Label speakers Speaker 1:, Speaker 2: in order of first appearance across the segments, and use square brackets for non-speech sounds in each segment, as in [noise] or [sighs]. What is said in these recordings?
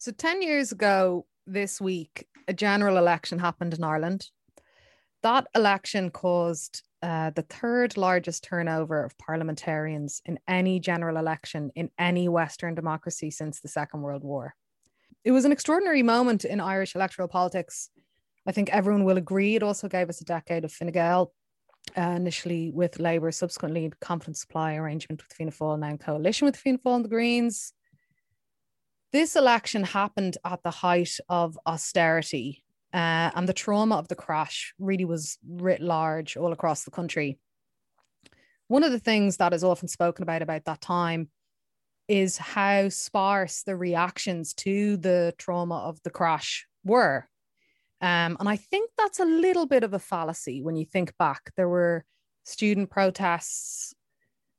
Speaker 1: So, 10 years ago this week, a general election happened in Ireland. That election caused uh, the third largest turnover of parliamentarians in any general election in any Western democracy since the Second World War. It was an extraordinary moment in Irish electoral politics. I think everyone will agree. It also gave us a decade of Fine Gael, uh, initially with Labour, subsequently confidence supply arrangement with Fianna Fáil, now coalition with Fianna Fáil and the Greens. This election happened at the height of austerity uh, and the trauma of the crash really was writ large all across the country. One of the things that is often spoken about about that time is how sparse the reactions to the trauma of the crash were. Um, and I think that's a little bit of a fallacy when you think back. There were student protests,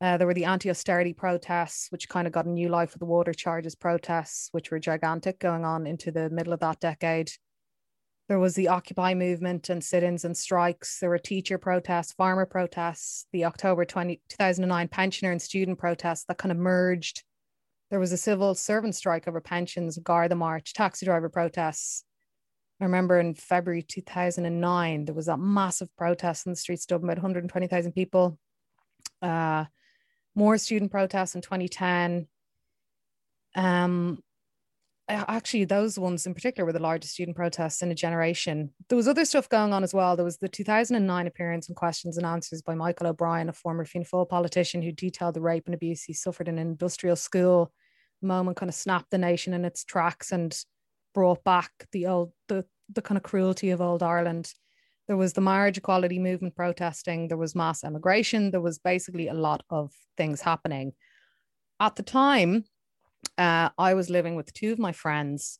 Speaker 1: uh, there were the anti austerity protests, which kind of got a new life with the water charges protests, which were gigantic going on into the middle of that decade. There was the Occupy movement and sit ins and strikes. There were teacher protests, farmer protests, the October 20, 2009 pensioner and student protests that kind of merged. There was a civil servant strike over pensions, Garda March, taxi driver protests. I remember in February 2009, there was that massive protest in the streets, Dublin, about 120,000 people. Uh, more student protests in 2010. Um, actually those ones in particular were the largest student protests in a generation. There was other stuff going on as well. There was the 2009 appearance and questions and answers by michael o'brien a former fianna fáil politician who detailed the rape and abuse he suffered in an industrial school moment kind of snapped the nation in its tracks and brought back the old the, the kind of cruelty of old ireland there was the marriage equality movement protesting there was mass emigration there was basically a lot of things happening at the time uh, I was living with two of my friends,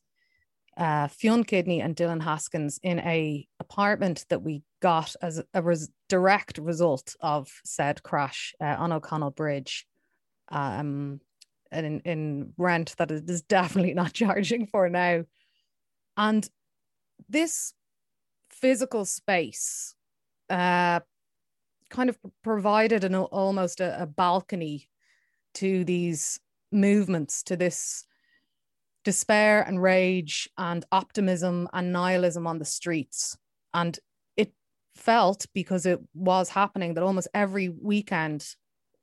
Speaker 1: uh, Fionn Kidney and Dylan Haskins, in a apartment that we got as a res- direct result of said crash uh, on O'Connell Bridge, um, and in, in rent that it is definitely [laughs] not charging for now. And this physical space uh, kind of provided an almost a, a balcony to these movements to this despair and rage and optimism and nihilism on the streets. And it felt because it was happening that almost every weekend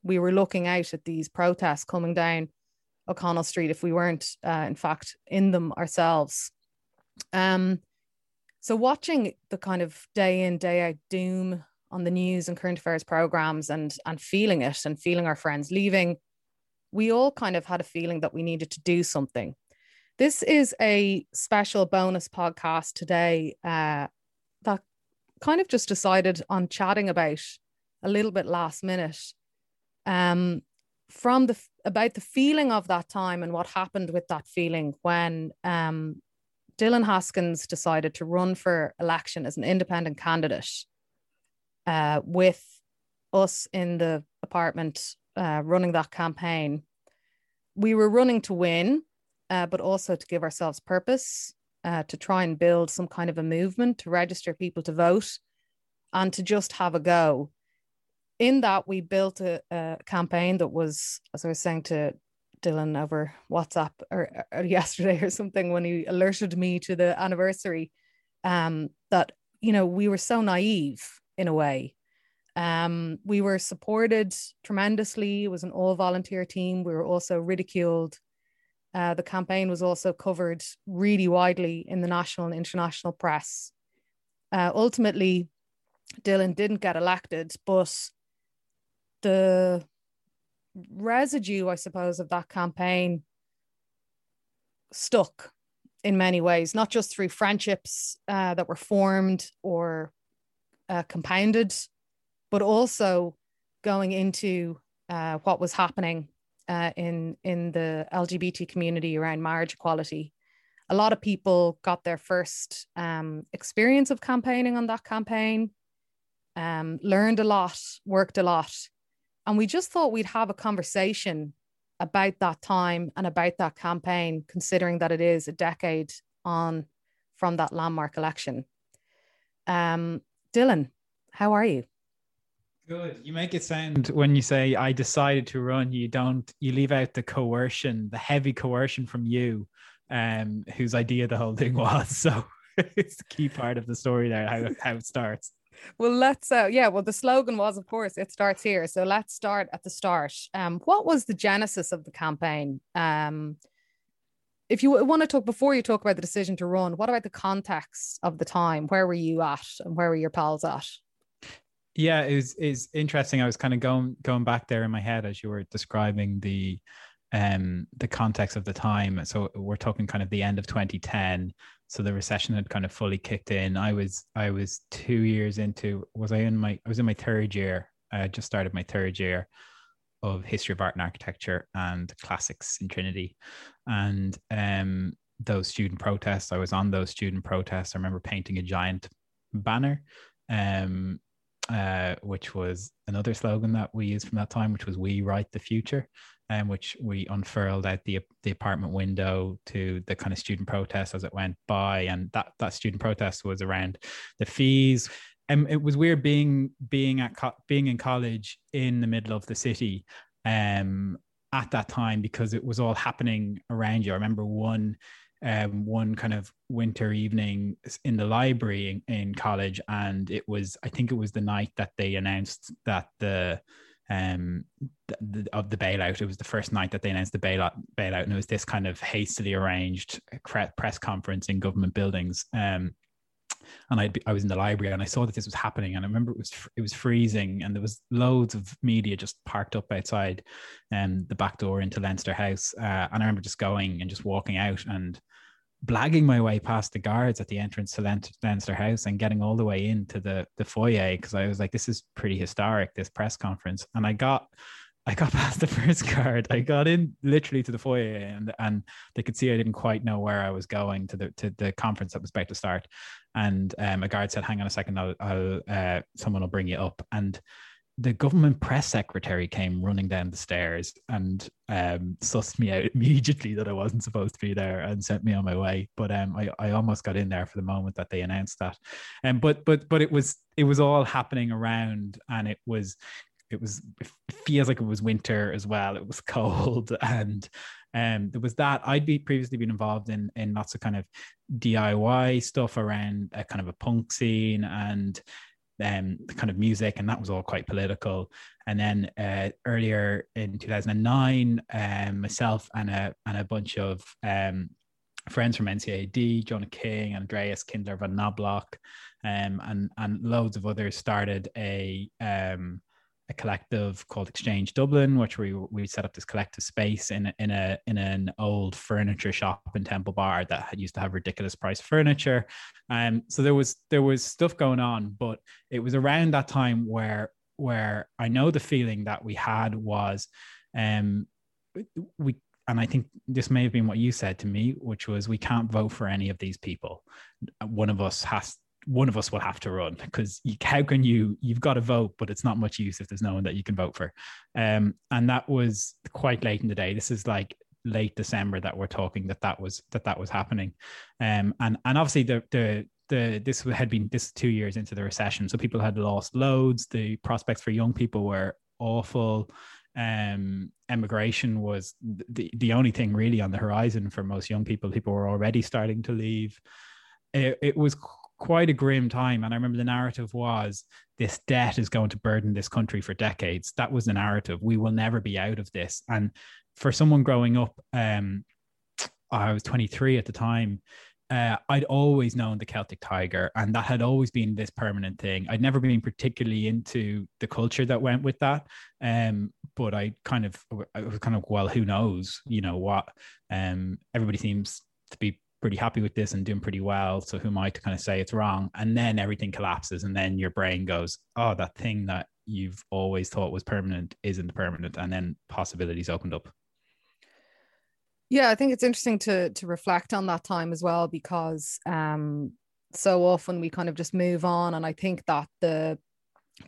Speaker 1: we were looking out at these protests coming down O'Connell Street if we weren't, uh, in fact, in them ourselves. Um, so watching the kind of day in, day out doom on the news and current affairs programs and and feeling it and feeling our friends leaving we all kind of had a feeling that we needed to do something. This is a special bonus podcast today uh, that kind of just decided on chatting about a little bit last minute um, from the about the feeling of that time and what happened with that feeling when um, Dylan Haskins decided to run for election as an independent candidate uh, with us in the apartment uh, running that campaign, we were running to win, uh, but also to give ourselves purpose, uh, to try and build some kind of a movement, to register people to vote, and to just have a go. In that, we built a, a campaign that was, as I was saying to Dylan over WhatsApp or, or, [laughs] yesterday or something when he alerted me to the anniversary, um, that you know we were so naive in a way um, we were supported tremendously. It was an all volunteer team. We were also ridiculed. Uh, the campaign was also covered really widely in the national and international press. Uh, ultimately, Dylan didn't get elected, but the residue, I suppose, of that campaign stuck in many ways, not just through friendships uh, that were formed or uh, compounded but also going into uh, what was happening uh, in in the LGBT community around marriage equality. A lot of people got their first um, experience of campaigning on that campaign, um, learned a lot, worked a lot, and we just thought we'd have a conversation about that time and about that campaign, considering that it is a decade on from that landmark election. Um, Dylan, how are you?
Speaker 2: Good. You make it sound when you say I decided to run, you don't you leave out the coercion, the heavy coercion from you um, whose idea the whole thing [laughs] was. So [laughs] it's the key part of the story there, how, how it starts.
Speaker 1: Well, let's uh, yeah. Well, the slogan was, of course, it starts here. So let's start at the start. Um, what was the genesis of the campaign? Um, if you want to talk before you talk about the decision to run, what about the context of the time? Where were you at, and where were your pals at?
Speaker 2: Yeah, it was is interesting. I was kind of going going back there in my head as you were describing the um the context of the time. So we're talking kind of the end of 2010. So the recession had kind of fully kicked in. I was I was two years into was I in my I was in my third year. I had just started my third year of history of art and architecture and classics in Trinity. And um, those student protests, I was on those student protests. I remember painting a giant banner, um, uh, which was another slogan that we used from that time, which was "We write the future," um, which we unfurled out the the apartment window to the kind of student protest as it went by. And that that student protest was around the fees and it was weird being being at being in college in the middle of the city um at that time because it was all happening around you. I remember one um, one kind of winter evening in the library in, in, college, and it was I think it was the night that they announced that the um the, the, of the bailout. It was the first night that they announced the bailout bailout, and it was this kind of hastily arranged press conference in government buildings. Um, and be, I was in the library and I saw that this was happening and I remember it was it was freezing and there was loads of media just parked up outside um, the back door into Leinster House uh, and I remember just going and just walking out and blagging my way past the guards at the entrance to Leinster House and getting all the way into the the foyer because I was like this is pretty historic this press conference and I got I got [laughs] past the first guard. I got in literally to the foyer, and and they could see I didn't quite know where I was going to the to the conference that was about to start. And um, a guard said, "Hang on a second, I'll, I'll uh, someone will bring you up." And the government press secretary came running down the stairs and um, sussed me out [laughs] immediately that I wasn't supposed to be there and sent me on my way. But um, I, I almost got in there for the moment that they announced that. And um, but but but it was it was all happening around, and it was it was it feels like it was winter as well. It was [laughs] cold and um there was that I'd be previously been involved in in lots of kind of DIY stuff around a kind of a punk scene and um kind of music and that was all quite political. And then uh, earlier in 2009 um myself and a and a bunch of um friends from NCAD, Jonah King, Andreas Kindler von Knobloch, um, and and loads of others started a um, a collective called Exchange Dublin, which we we set up this collective space in in a in an old furniture shop in Temple Bar that used to have ridiculous price furniture. Um, so there was there was stuff going on, but it was around that time where where I know the feeling that we had was, um, we and I think this may have been what you said to me, which was we can't vote for any of these people. One of us has one of us will have to run because how can you you've got to vote but it's not much use if there's no one that you can vote for. Um and that was quite late in the day. This is like late december that we're talking that that was that that was happening. Um and and obviously the the the this had been this two years into the recession so people had lost loads. The prospects for young people were awful. Um, emigration was the, the only thing really on the horizon for most young people. People were already starting to leave. It, it was quite a grim time. And I remember the narrative was this debt is going to burden this country for decades. That was the narrative. We will never be out of this. And for someone growing up, um, I was 23 at the time. Uh, I'd always known the Celtic Tiger, and that had always been this permanent thing. I'd never been particularly into the culture that went with that, um, but I kind of, I was kind of, well, who knows? You know what? Um, everybody seems to be pretty happy with this and doing pretty well. So who am I to kind of say it's wrong? And then everything collapses, and then your brain goes, "Oh, that thing that you've always thought was permanent isn't permanent," and then possibilities opened up.
Speaker 1: Yeah, I think it's interesting to to reflect on that time as well because um, so often we kind of just move on, and I think that the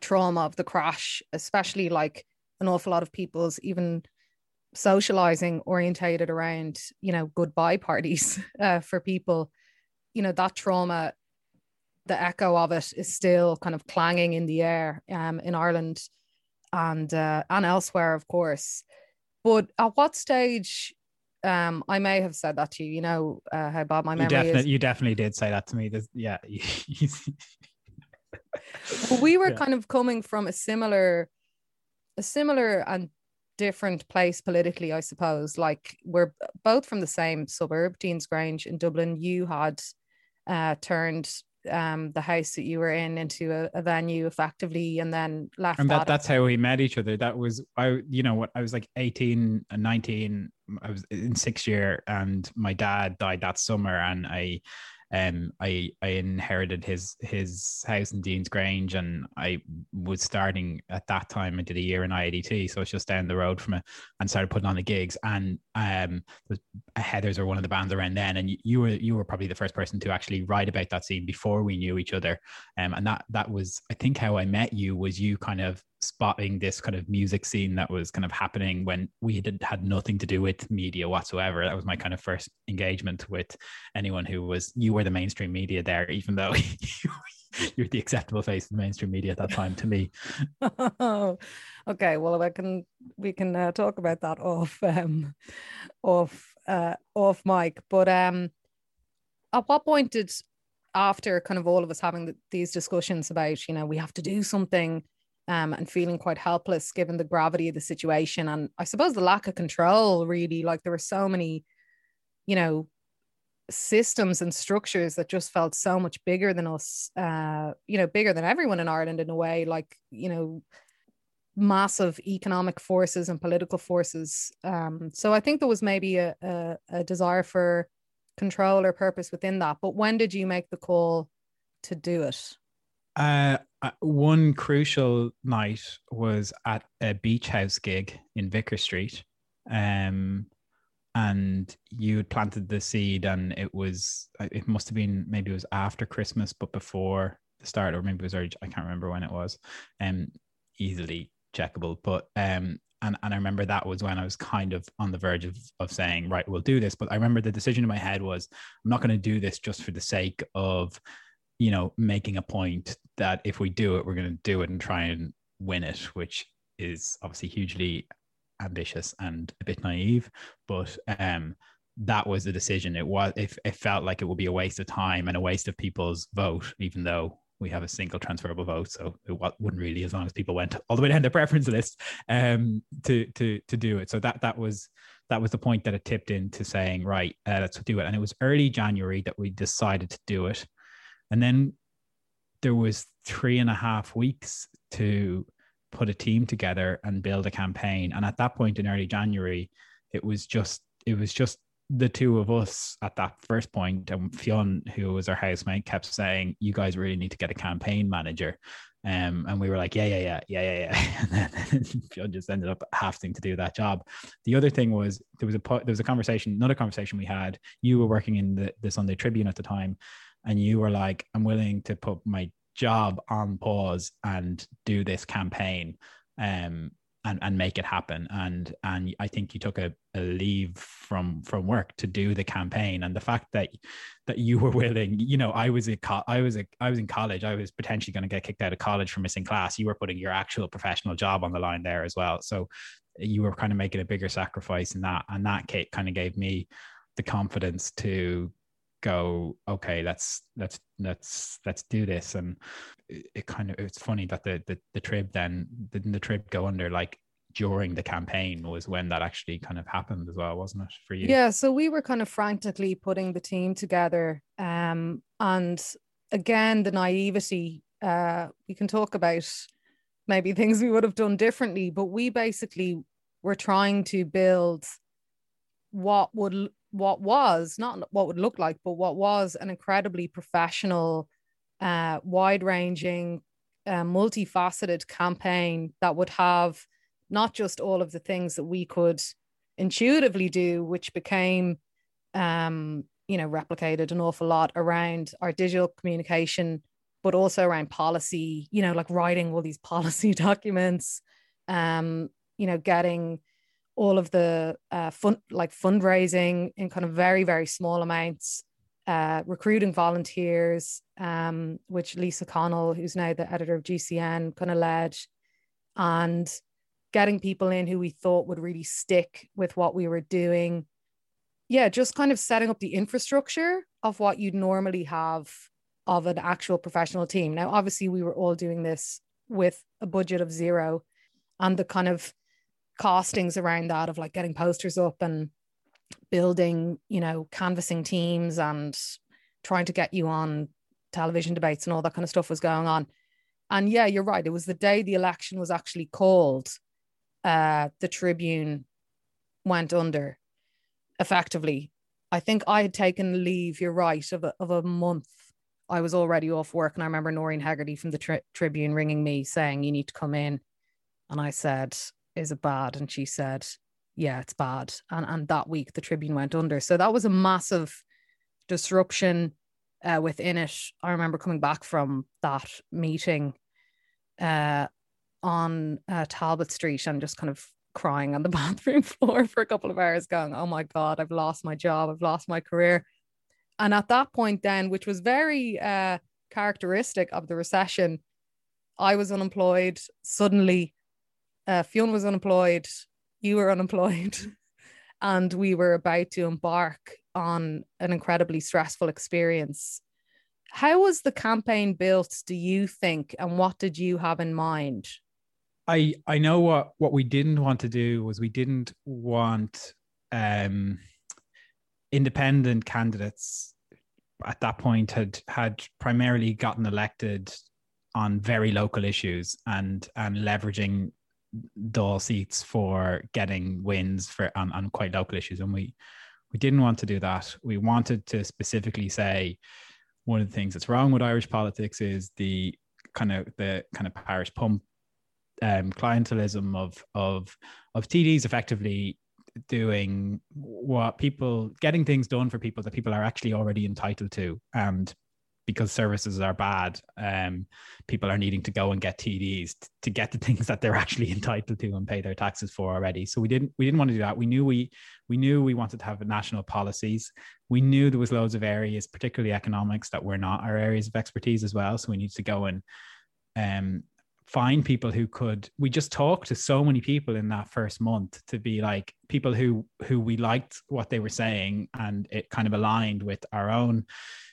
Speaker 1: trauma of the crash, especially like an awful lot of people's even socializing orientated around you know goodbye parties [laughs] uh, for people you know that trauma the echo of it is still kind of clanging in the air um, in Ireland and uh, and elsewhere of course but at what stage um, I may have said that to you. You know uh, how bad my memory
Speaker 2: you definitely,
Speaker 1: is.
Speaker 2: You definitely did say that to me. This, yeah. [laughs]
Speaker 1: we were
Speaker 2: Yeah.
Speaker 1: kind of coming from a similar, a similar and different place politically, I suppose. Like we're both from the same suburb, Dean's Grange in Dublin. You had uh, turned um, the house that you were in into a, a venue effectively, and then left
Speaker 2: and that,
Speaker 1: that.
Speaker 2: that's how we met each other that was i you know what i was like 18 and 19 i was in sixth year and my dad died that summer and i um i i inherited his his house in dean's grange and i was starting at that time i did a year in iadt so it's just down the road from it and started putting on the gigs. And um the heathers are one of the bands around then and you, you were you were probably the first person to actually write about that scene before we knew each other. Um, and that that was I think how I met you was you kind of spotting this kind of music scene that was kind of happening when we had had nothing to do with media whatsoever. That was my kind of first engagement with anyone who was you were the mainstream media there, even though [laughs] you, you're the acceptable face of the mainstream media at that time to me. [laughs]
Speaker 1: okay, well, I can we can uh, talk about that off um off uh off mic. But um, at what point did after kind of all of us having the, these discussions about you know we have to do something um and feeling quite helpless given the gravity of the situation and I suppose the lack of control really. Like there were so many you know systems and structures that just felt so much bigger than us uh you know bigger than everyone in Ireland in a way. Like you know massive economic forces and political forces. Um so I think there was maybe a, a, a desire for control or purpose within that. But when did you make the call to do it
Speaker 2: Uh, uh, one crucial night was at a beach house gig in Vicar Street. Um, and you had planted the seed, and it was, uh, it must have been maybe it was after Christmas, but before the start, or maybe it was early, I can't remember when it was. Um, easily checkable, but um, and and I remember that was when I was kind of on the verge of of saying, right, we'll do this. But I remember the decision in my head was, I'm not going to do this just for the sake of you know, making a point that if we do it, we're going to do it and try and win it, which is obviously hugely ambitious and a bit naive. But um, that was the decision. It was. It, it felt like it would be a waste of time and a waste of people's vote, even though we have a single transferable vote, so it wouldn't really, as long as people went all the way down the preference list, um, to to to do it. So that that was that was the point that it tipped into saying, right, uh, let's do it. And it was early January that we decided to do it and then there was three and a half weeks to put a team together and build a campaign. And at that point in early january it was just it was just the two of us at that first point and Fionn who was our housemate kept saying you guys really need to get a campaign manager. Um, and we were like yeah yeah yeah yeah yeah yeah. [laughs] And then [laughs] Fionn just ended up having to do that job. The other thing was there was a there was a conversation another conversation we had. You were working in the, the sunday tribune at the time and you were like, I'm willing to put my job on pause and do this campaign um, and, and make it happen. And and I think you took a, a leave from from work to do the campaign. And the fact that that you were willing, you know, I was a co- I was a I was in college. I was potentially going to get kicked out of college for missing class. You were putting your actual professional job on the line there as well. So you were kind of making a bigger sacrifice in that. And that kind of gave me the confidence to go okay let's let's let's let's do this. And it, it kind of it's funny that the, the the trib then didn't the trib go under like during the campaign was when that actually kind of happened as well wasn't it for you?
Speaker 1: Yeah so we were kind of frantically putting the team together um and again the naivety uh we can talk about maybe [laughs] things we would have done differently but we basically were trying to build what would what was not what would look like, but what was an incredibly professional, uh, wide ranging, uh, multifaceted campaign that would have not just all of the things that we could intuitively do, which became, um, you know, replicated an awful lot around our digital communication, but also around policy, you know, like writing all these [laughs] policy documents, um, you know, getting all of the uh, fun like fundraising in kind of very very small amounts uh, recruiting volunteers um, which lisa connell who's now the editor of gcn kind of led and getting people in who we thought would really stick with what we were doing yeah, just kind of setting up the infrastructure of what you'd normally have of an actual professional team. Now, obviously, we were all doing this with a budget of zero and the kind of costings around that of like getting posters up and building, you know, canvassing teams and trying to get you on television debates and all that kind of stuff was going on. And yeah, you're right. It was the day the election was actually called, uh, the Tribune went under effectively. I think I had taken leave, you're right, of a, of a month. I was already off work. And I remember Nóirín Hegarty from the tri- Tribune ringing me saying, You need to come in. And I said, Is it bad? And she said, Yeah, it's bad. And, and that week, the Tribune went under. So that was a massive disruption uh, within it. I remember coming back from that meeting uh, on uh, Talbot Street and just kind of crying on the [laughs] bathroom floor for a couple of hours, going, Oh my God, I've lost my job, I've lost my career. And at that point, then, which was very uh, characteristic of the recession, I was unemployed. Suddenly, uh, Fionn was unemployed, you were unemployed, [laughs] and we were about to embark on an incredibly stressful experience. How was the campaign built, do you think, and what did you have in mind?
Speaker 2: I I know what what we didn't want to do was we didn't want um, independent candidates at that point had had primarily gotten elected on very local issues and and leveraging Dáil seats for getting wins for on, on quite local issues. And we we didn't want to do that. We wanted to specifically say one of the things that's wrong with irish politics is the kind of the kind of parish pump um, clientelism of of of TDs effectively doing what people getting things done for people that people are actually already entitled to. And because services are bad um, people are needing to go and get tds to get the [laughs] things that they're actually entitled to and pay their taxes for already. So we didn't we didn't want to do that. We knew we we knew we wanted to have national policies. We knew there was loads of areas particularly economics that were not our areas of expertise as well. So we needed to go and um, find people who could we just talked to so many people in that first month to be like people who who we liked what they were saying and it kind of aligned with our own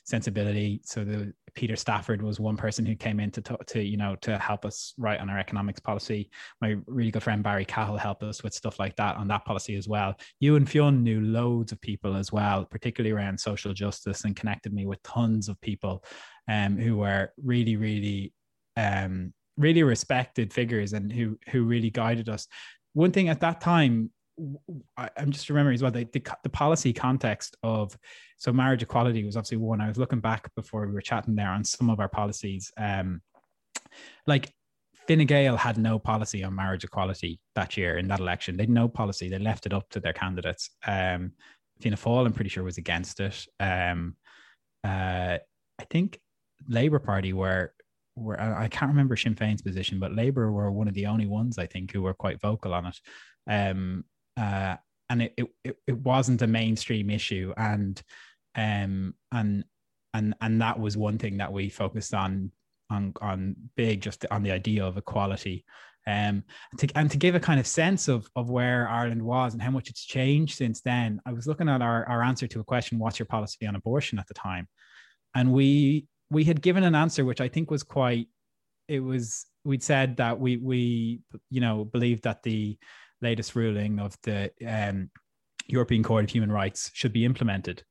Speaker 2: sensibility. So the peter stafford was one person who came in to talk to you know to help us write on our economics policy. My really good friend barry cahill helped us with stuff like that on that policy as well. You and fionn knew loads of people as well particularly around social justice and connected me with tons of people um, who were really really um, really respected figures and who who really guided us. One thing at that time, I, am just remembering as well the, the, the policy context of so marriage equality was obviously one. I was looking back before we were chatting there on some of our policies. Um, like Fine Gael had no policy on marriage equality that year in that election. They had no policy. They left it up to their candidates. Um, Fianna Fáil, I'm pretty sure, was against it. Um, uh, I think Labour Party were were I can't remember Sinn Féin's position, but Labour were one of the only ones I think who were quite vocal on it. Um, uh, and it, it it wasn't a mainstream issue, and um, and and and that was one thing that we focused on on on big, just on the idea of equality. Um, to, and to give a kind of sense of, of where Ireland was and how much it's changed since then, I was looking at our, our answer to a question, what's your policy on abortion at the time? And we we had given an answer which I think was quite. It was we'd said that we we you know believed that the latest ruling of the um, European Court of Human Rights should be implemented,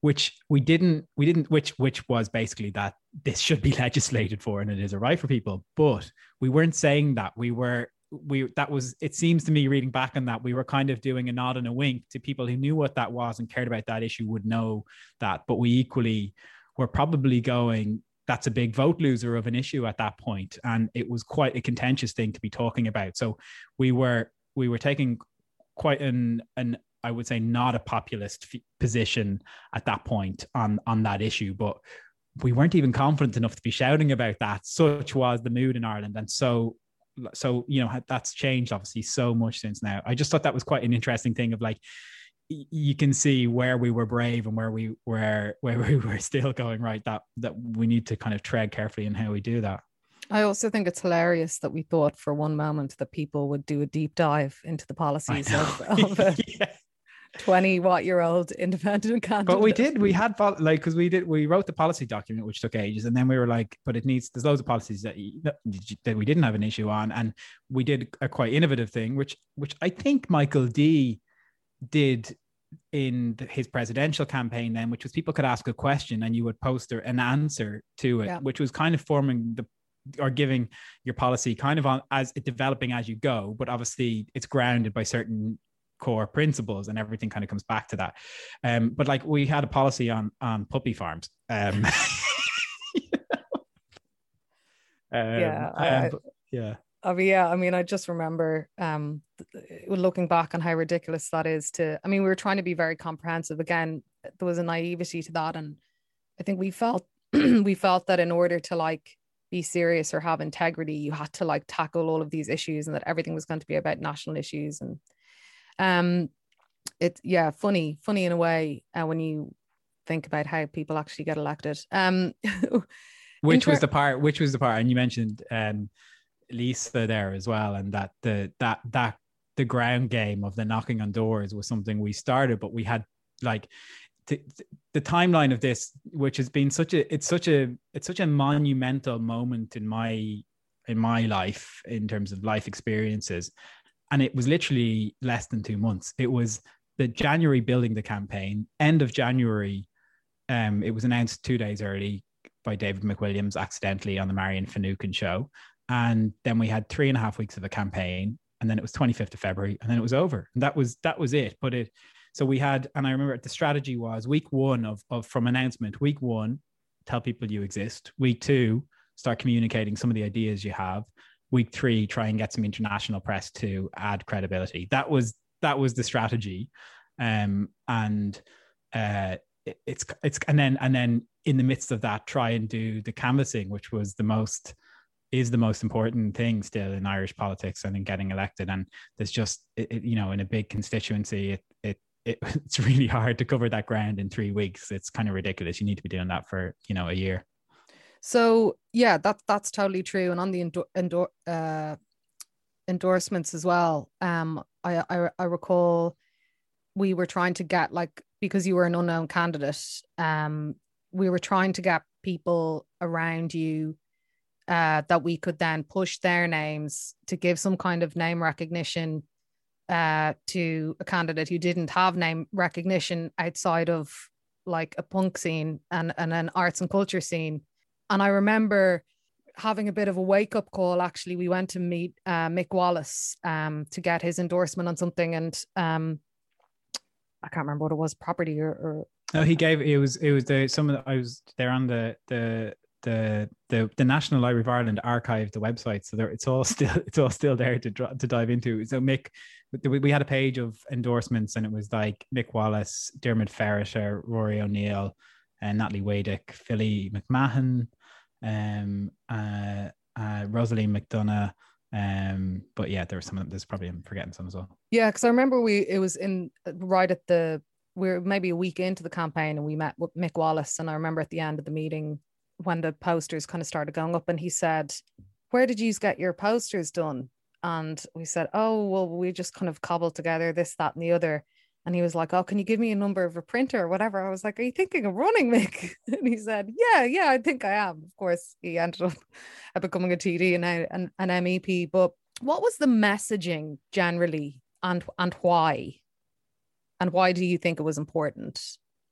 Speaker 2: which we didn't we didn't which which was basically that this should be [laughs] legislated for and it is a right for people. But we weren't saying that we were we that was it seems to me reading back on that we were kind of doing a nod and a wink to people who knew what that was and cared about that issue would know that but we equally were probably going, that's a big vote loser of an issue at that point. And it was quite a contentious thing to be talking about. So we were we were taking quite an an i would say not a populist f- position at that point on on that issue. But we weren't even confident enough to be shouting about that. Such was the mood in ireland. And so so you know that's changed obviously so much since now. I just thought that was quite an interesting thing of like you can see where we were brave and where we were [laughs] where we were still going right that that we need to kind of tread carefully in how we do that
Speaker 1: i also think it's hilarious that we thought for one moment that people would do a deep dive into the [laughs] policies of, of [laughs] yeah. 20 what year old independent candidate.
Speaker 2: But we did, we had like because we did we wrote the policy document which took ages, and then we were like, but it needs there's loads of policies that that we didn't have an issue on, and we did a quite innovative thing, which which I think Michael D did in his presidential campaign then which was people could ask a question and you would post an answer to it yeah. which was kind of forming the or giving your policy kind of on as it developing as you go but obviously it's grounded by certain core principles and everything kind of comes back to that. Um but like we had a policy on on puppy farms um, [laughs]
Speaker 1: um yeah I, um,
Speaker 2: yeah
Speaker 1: Yeah, I mean, I just remember um, looking back on how ridiculous that is. To, I mean, we were trying to be very comprehensive. Again, there was a naivety to that, and I think we felt [clears throat] we felt that in order to like be serious or have integrity, you had to like tackle all of these issues and that everything was going to be about national issues. And um, it's yeah, funny, funny in a way uh, when you think about how people actually get elected. Um, [laughs]
Speaker 2: which ter- was the part, which was the part, and you mentioned um, Lisa there as well, and that the that that the ground game of the knocking on doors was something we started, but we had like the timeline of this, which has been such a it's such a it's such a monumental moment in my in my life in terms of life experiences, and it was literally less than two months. It was the January building the campaign, end of January. Um, it was announced two days early by David McWilliams accidentally on the Marian Finucane show, and then we had three and a half weeks of a campaign, and then it was 25th of February, and then it was over, and that was that was it. But it so we had, and I remember the strategy was week one of, of from announcement, week one, tell people you exist. Week two, start communicating some of the ideas you have. Week three, try and get some international press to add credibility. That was that was the strategy. Um, and uh, it, it's it's and then and then in the midst of that, try and do the canvassing, which was the most is the most important thing still in Irish politics and in getting elected. And there's just, it, you know, in a big constituency, it, it it, [laughs] it's really hard to cover that ground in three weeks. It's kind of ridiculous. You need to be doing that for you know a year.
Speaker 1: So yeah, that's that's totally true. And on the endor- endor- uh, endorsements as well, um, I, I I recall we were trying to get like because you were an unknown candidate, um, we were trying to get people around you uh, that we could then push their names to give some kind of name recognition uh, to a candidate who didn't have name recognition outside of like a punk scene and, and an arts and culture scene. And I remember having a bit of a wake up call. Actually, we went to meet uh, Mick Wallace um, to get his endorsement on something, and um, I can't remember what it was, property or. or
Speaker 2: no, he gave it was it was the some of the, I was there on the the the the the National Library of Ireland archived the website, so there it's all [laughs] still it's all still there to to dive into. So Mick, we had a page of endorsements, and it was like Mick Wallace, Diarmaid Ferriter, Rory O'Neill, and Natalie Wadick, Philly McMahon, um, uh, uh, Rosaleen McDonagh. Um, but yeah, there were some. There's probably I'm forgetting some as well.
Speaker 1: Yeah, because I remember we it was in right at the we we're maybe a week into the campaign, and we met with Mick Wallace, and I remember at the end of the meeting when the posters kind of started going up and he said where did you get your posters done? And we said oh well we just kind of cobbled together this that and the other. And he was like oh can you give me a number of a printer or whatever? I was like are you thinking of running mick [laughs] and he said yeah yeah i think i am. Of course he ended up [laughs] becoming a td and an, an mep but what was the messaging generally and and why? And why do you think it was important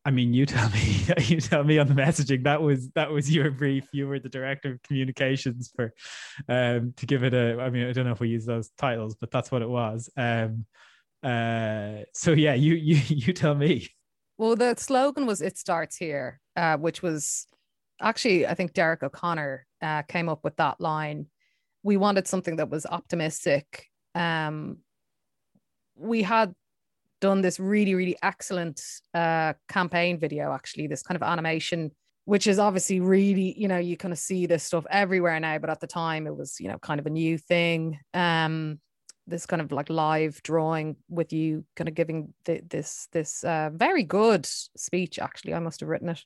Speaker 2: I mean, you tell me. [laughs] You tell me on the messaging. That was that was your brief. You were the director of communications for, um, to give it a. I mean, I don't know if we use those titles, but that's what it was. Um, uh, so yeah, you you [laughs] you tell me.
Speaker 1: Well, the slogan was "It starts here," uh, which was actually I think Derek O'Connor uh, came up with that line. We wanted something that was optimistic. Um, we had done this really, really excellent uh, campaign video, actually, this kind of animation, which is obviously really, you know, you kind of see this stuff everywhere now, but at the time it was, you know, kind of a new thing. Um, this kind of like live drawing with you kind of giving this this uh, very good speech actually i must have written it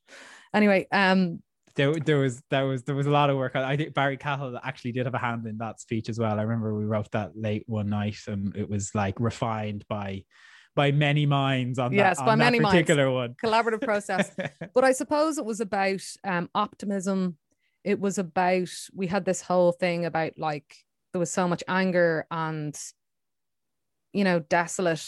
Speaker 1: anyway um
Speaker 2: there, there was there was there was a lot of work. I think Barry Cahill actually did have a hand in that speech as well. I remember we wrote that late one night, and it was like refined by by many minds on
Speaker 1: Yes,
Speaker 2: that,
Speaker 1: by
Speaker 2: that
Speaker 1: many minds.
Speaker 2: particular one.
Speaker 1: collaborative process. [laughs] but I suppose it was about um, optimism. It was about we had this whole thing about like there was so much anger and you know desolate,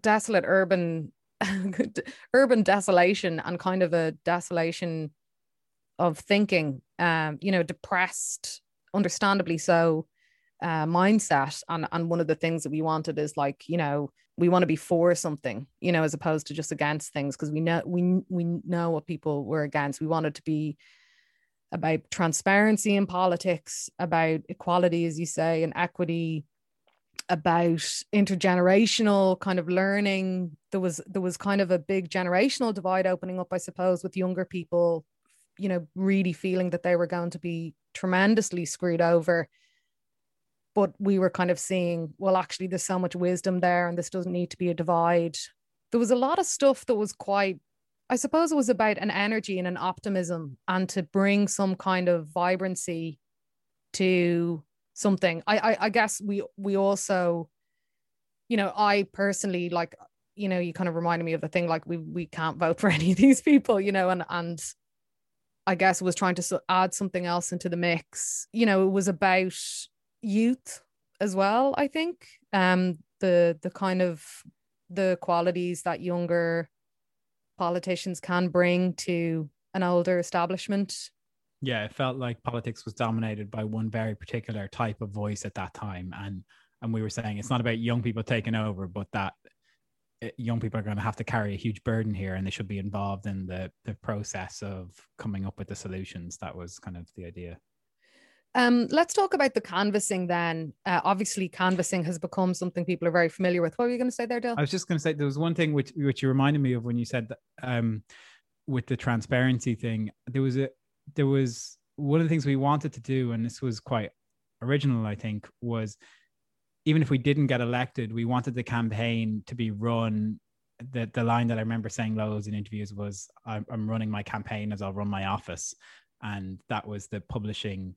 Speaker 1: desolate urban, [laughs] urban desolation and kind of a desolation of thinking. Um, you know, depressed, understandably so, uh, mindset. And and one of the things that we wanted is like you know we want to be for something, you know, as opposed to just against things because we know we we know what people were against. We wanted to be about transparency in politics, about equality, as you say, and equity, about intergenerational kind of learning. There was there was kind of a big generational divide opening up, I suppose, with younger people, you know, really feeling that they were going to be tremendously screwed over but we were kind of seeing, well, actually, there's so much wisdom there, and this doesn't need to be a divide. There was a lot of stuff that was quite, I suppose, it was about an energy and an optimism, and to bring some kind of vibrancy to something. I, I, I guess we we also, you know, I personally like, you know, you kind of reminded me of the thing like we we can't vote for [laughs] any of these people, you know, and and I guess was trying to add something else into the mix. You know, it was about youth as well i think. Um the the kind of the qualities that younger politicians can bring to an older establishment.
Speaker 2: Yeah it felt like politics was dominated by one very particular type of voice at that time. And and we were saying it's not about young people taking over but that eh, young people are going to have to carry a huge burden here and they should be involved in the the process of coming up with the solutions. That was kind of the idea
Speaker 1: um, let's talk about the canvassing then. Uh, obviously, canvassing has become something people are very familiar with. What were you going to say there, Dale?
Speaker 2: I was just going to say there was one thing which which you reminded me of when you said that um, with the transparency thing. There was a there was one of the things we wanted to do, and this was quite original. I think was even if we didn't get elected, we wanted the campaign to be run. The the line that I remember saying loads in interviews was, "I'm, I'm running my campaign as I'll run my office," and that was the publishing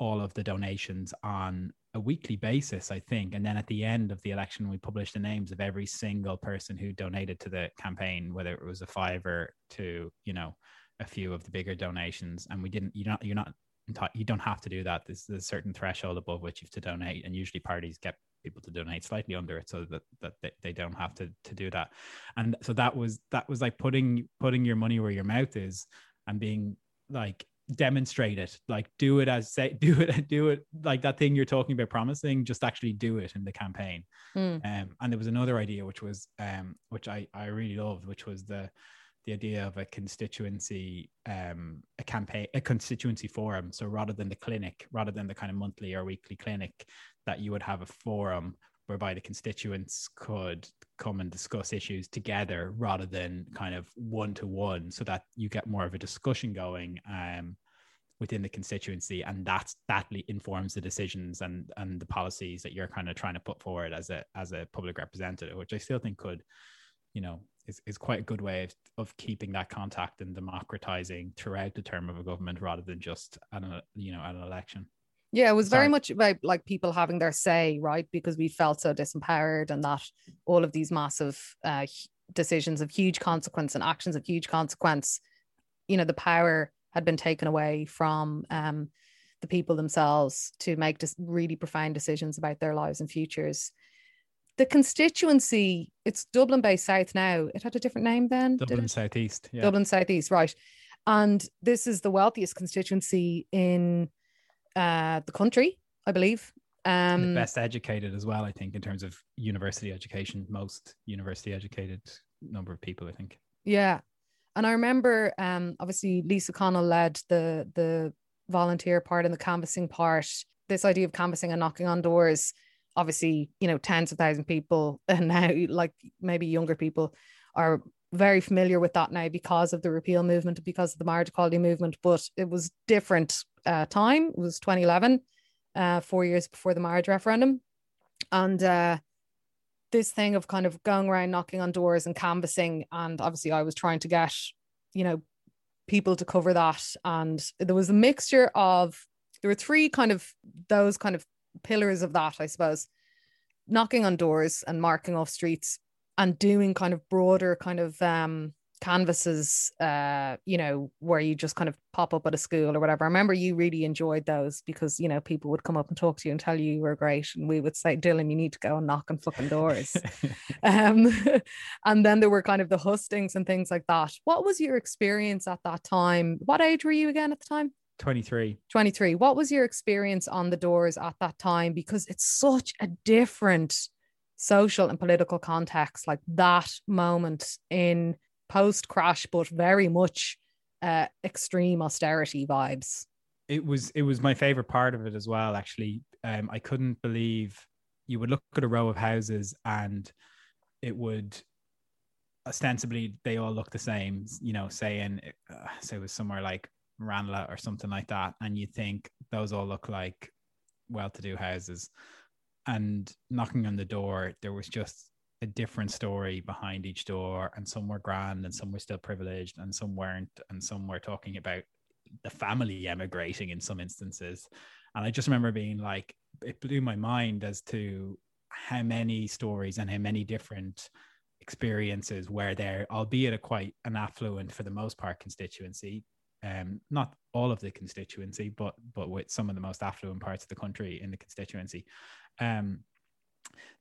Speaker 2: all of the donations on a weekly basis, I think. And then at the end of the election, we published the names of every single person who donated to the campaign, whether it was a fiver to, you know, a few of the bigger donations. And we didn't, you're not, you're not, you don't have to do that. There's, there's a certain threshold above which you have to donate. And usually parties get people to donate slightly under it so that, that they, they don't have to, to do that. And so that was, that was like putting, putting your money where your mouth is and being like demonstrate it. Like do it as say [laughs] do it do it like that thing you're talking about promising just actually do it in the campaign.
Speaker 1: Mm.
Speaker 2: um, and there was another idea which was um, which I, I really loved which was the the idea of a constituency um, a campaign a constituency forum. So rather than the clinic rather than the kind of monthly or weekly clinic that you would have a forum whereby the constituents could come and discuss issues together rather than kind of one to one so that you get more of a discussion going um, within the constituency. And that's that informs the decisions and and the policies that you're kind of trying to put forward as a as a public representative which i still think could you know is, is quite a good way of, of keeping that contact and democratizing throughout the term of a government rather than just an you know an election
Speaker 1: yeah, it was very much about like people having their say, right? Because we felt so disempowered and that all of these massive uh, decisions of huge consequence and actions of huge consequence, you know, the power had been taken away from um, the people themselves to make just really profound decisions about their lives and futures. The constituency, it's Dublin based South now. It had a different name then.
Speaker 2: Dublin Southeast.
Speaker 1: Yeah. Dublin Southeast, right. And this is the wealthiest constituency in uh, the country, I believe. Um,
Speaker 2: the best educated as well, I think, in terms of university education, most university educated number of people, I think.
Speaker 1: Yeah. And I remember um, obviously Lisa Connell led the the volunteer part and the canvassing part. This idea of canvassing and knocking on doors, obviously, you know, tens of thousand people [laughs] and now like maybe younger people are very familiar with that now because of the repeal movement, because of the marriage equality movement, but it was different uh, time. Was 2011, uh, four years before the marriage referendum. And uh, this thing of kind of going around knocking on doors and canvassing. And obviously, I was trying to get, you know, people to cover that. And there was a mixture of, there were three kind of those kind of pillars of that, I suppose. knocking on doors and marking off streets and doing kind of broader kind of um canvases uh you know where you just kind of pop up at a school or whatever. I remember you really enjoyed those because you know people would come up and talk to you and tell you you were great and we would say dylan you need to go and knock on fucking doors. [laughs] Um [laughs] and then there were kind of the hustings and things like that. What was your experience at that time? What age were you again at the time?
Speaker 2: 23
Speaker 1: 23 what was your experience on the doors at that time? Because it's such a different social and political context like that moment in post crash, but very much uh, extreme austerity vibes.
Speaker 2: It was it was my favorite part of it as well. Actually, um, I couldn't believe you would look at a row of houses and it would ostensibly they all look the same. You know, saying uh, say it was somewhere like Ranelagh or something like that, and you think those all look like well-to-do houses. And knocking on the door, there was just a different story behind each door, and some were grand, and some were still privileged, and some weren't, and some were talking about the family emigrating in some instances. And I just remember being like, it blew my mind as to how many stories and how many different experiences where there, albeit a quite an affluent for the most part constituency, um, not all of the constituency, but but with some of the most affluent parts of the country in the constituency, um,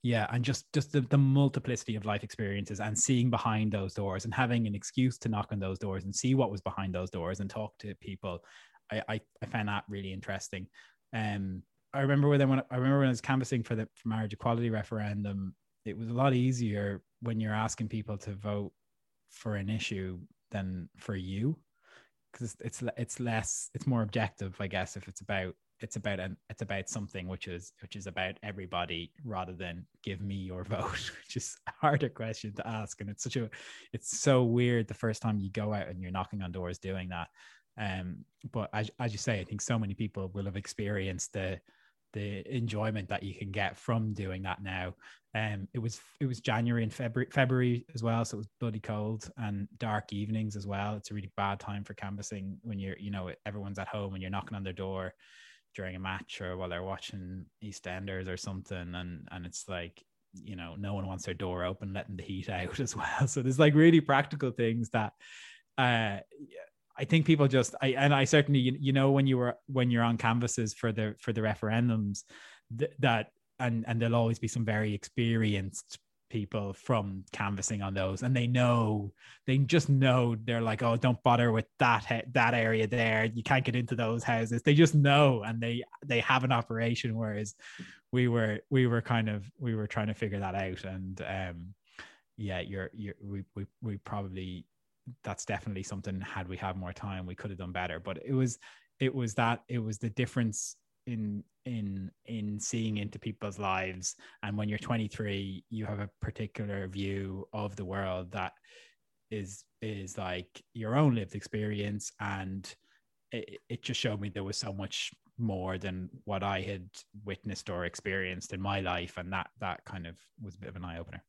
Speaker 2: yeah and just just the, the multiplicity of life experiences and seeing behind those doors and having an excuse to knock on those doors and see what was behind those doors and talk to people i i, I found that really interesting. Um i remember when i remember when i was canvassing for the for marriage equality referendum it was a lot easier when you're asking people to vote for an issue than for you because it's it's less it's more objective i guess if it's about it's about an it's about something which is which is about everybody rather than give me your [laughs] vote which is a harder question to ask. And it's such a it's so weird the first time you go out and you're knocking on doors doing that. Um but as, as you say i think so many people will have experienced the the enjoyment that you can get from doing that now. Um it was it was january and february february as well so it was bloody cold and dark evenings as well. It's a really bad time for canvassing when you're you know everyone's at home and you're knocking on their door during a match or while they're watching EastEnders or something, and and it's like you know no one wants their door open, letting the heat [laughs] out as well. So there's like really practical things that uh, I think people just I and I certainly you, you know when you were when you're on canvases for the for the referendums th- that and and there'll always be some very experienced people from canvassing on those and they know they just know they're like oh don't bother with that that area there. You can't get into those houses. They just know and they they have an operation whereas we were we were kind of we were trying to figure that out and um yeah you're you're we we, we probably that's definitely something had we had more time we could have done better but it was it was that it was the difference in in in seeing into people's lives. And when you're 23 you have a particular view of the world that is is like your own lived experience. And it, it just showed me there was so much more than what i had witnessed or experienced in my life. And that that kind of was a bit of an eye-opener.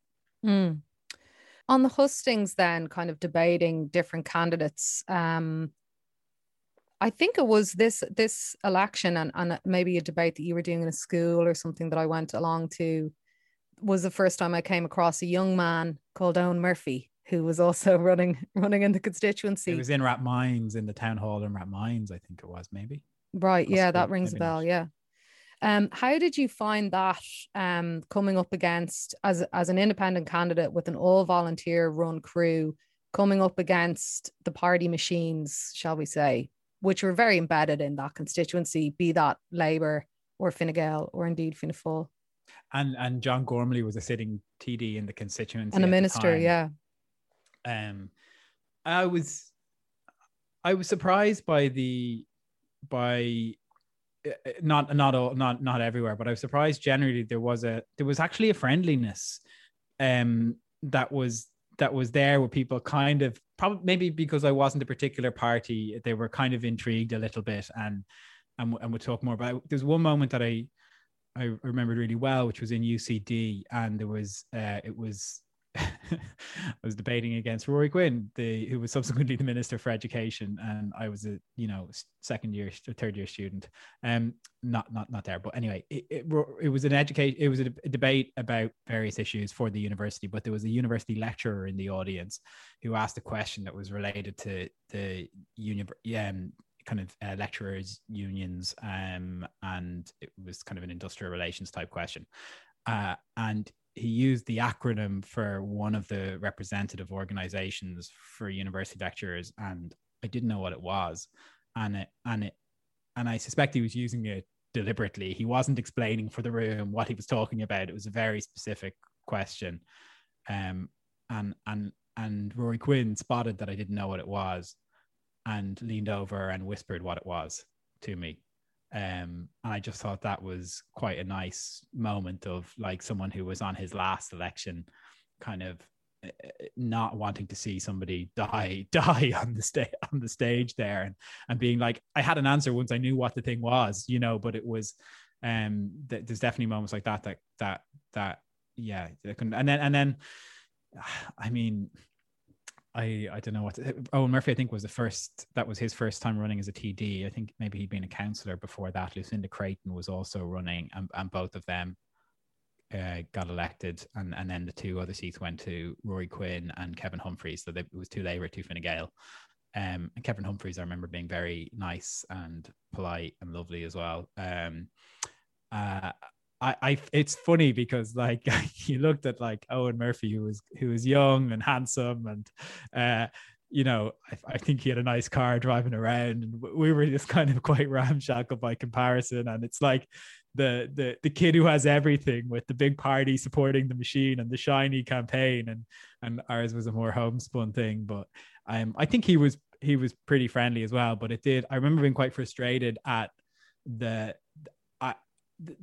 Speaker 1: Mm. on the hustings then kind of debating different candidates um I think it was this this election and, and maybe a debate that you were doing in a school or something that I went along to was the first time I came across a young man called Eoghan Murphy who was also [laughs] running running in the constituency.
Speaker 2: It was in Rathmines in the town hall in Rathmines, I think it was maybe.
Speaker 1: Right, yeah, that rings a bell. Not. Yeah. Um, how did you find that um, coming up against as as an independent candidate with an all volunteer run crew coming up against the party machines, shall we say? Which were very embedded in that constituency, be that Labour or Fine Gael or indeed Fianna Fáil.
Speaker 2: And and John Gormley was a sitting TD in the constituency
Speaker 1: and a minister, yeah.
Speaker 2: Um, I was I was surprised by the by uh, uh, not not all not not everywhere, but I was surprised generally there was a there was actually a friendliness um that was that was there where people kind of probably maybe because I wasn't a particular party, they were kind of intrigued a little bit and and, and we'll talk more about. There's one moment that I I remembered really well, which was in UCD, and there was uh, it was [laughs] I was debating against Ruairí Quinn, the who was subsequently the Minister for Education, and I was a you know second year or third year student. Um, not not not there, but anyway, it, it, it was an educate. It was a, a, debate about various issues for the university, but there was a university lecturer in the audience who asked a question that was related to the union. Um, kind of uh, lecturers unions um, and it was kind of an industrial relations type question uh, and he used the acronym for one of the representative organizations for university lecturers and i didn't know what it was. And it and it and i suspect he was using it deliberately. He wasn't explaining for the room what he was talking about. It was a very specific question. Um and and and Ruairí Quinn spotted that i didn't know what it was and leaned over and whispered what it was to me um, and I just thought that was quite a nice moment of like someone who was on his last election, kind of uh, not wanting to see somebody [laughs] die die on the stage on the stage there and and being like I had an answer once I knew what the thing was you know but it was um th- there's definitely moments like that that that that yeah and then and then [sighs] I mean I I don't know what to, Eoghan Murphy I think was the first that was his first time running as a TD. I think maybe he'd been a councillor before that. Lucinda Creighton was also running, and, and both of them uh, got elected, and and then the two other seats went to Ruairí Quinn and Kevin Humphreys. So they, it was two Labour, two Fine Gael. Um, and Kevin Humphreys, I remember being very nice and polite and lovely as well. Um, uh, I, I it's funny because like [laughs] you looked at like Eoghan Murphy who was who was young and handsome and uh you know I, I think he had a nice car driving around and we were just kind of [laughs] quite ramshackle by comparison. And it's like the the the kid who has everything with the big party supporting the machine and the shiny campaign and and ours was a more homespun thing. But um I think he was he was pretty friendly as well. But it did I remember being quite frustrated at the I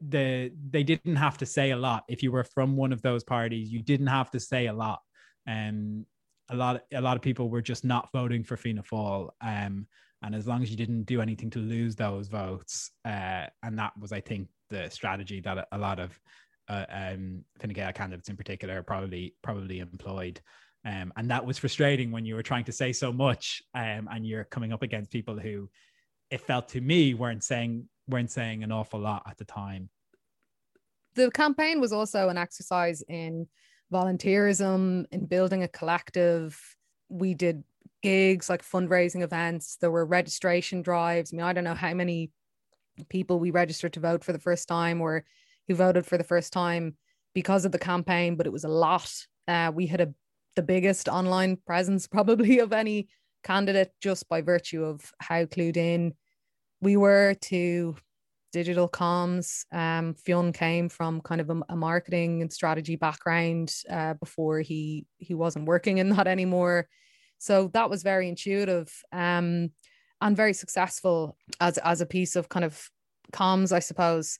Speaker 2: the, they didn't have to say a lot. If you were from one of those parties you didn't have to say a lot. Um a lot a lot of people were just not voting for Fianna Fáil um and as long as you didn't do anything to lose those votes uh and that was I think the strategy that a lot of uh, um Fine Gael candidates in particular probably probably employed. Um and that was frustrating when you were trying to say so much um and you're coming up against people who it felt to me weren't saying weren't saying an awful lot at the time.
Speaker 1: The campaign was also an exercise in volunteerism, in building a collective. We did gigs like fundraising events, there were registration drives. I mean, I don't know how many people we registered to vote for the first time or who voted for the first time because of the campaign, but it was a lot. Uh, we had a the biggest online presence [laughs] probably of any candidate just by virtue of how clued in we were to digital comms. Um, Fionn came from kind of a, a marketing and strategy background uh, before he he wasn't working in that anymore. So that was very intuitive um, and very successful as as a piece of kind of comms, I suppose.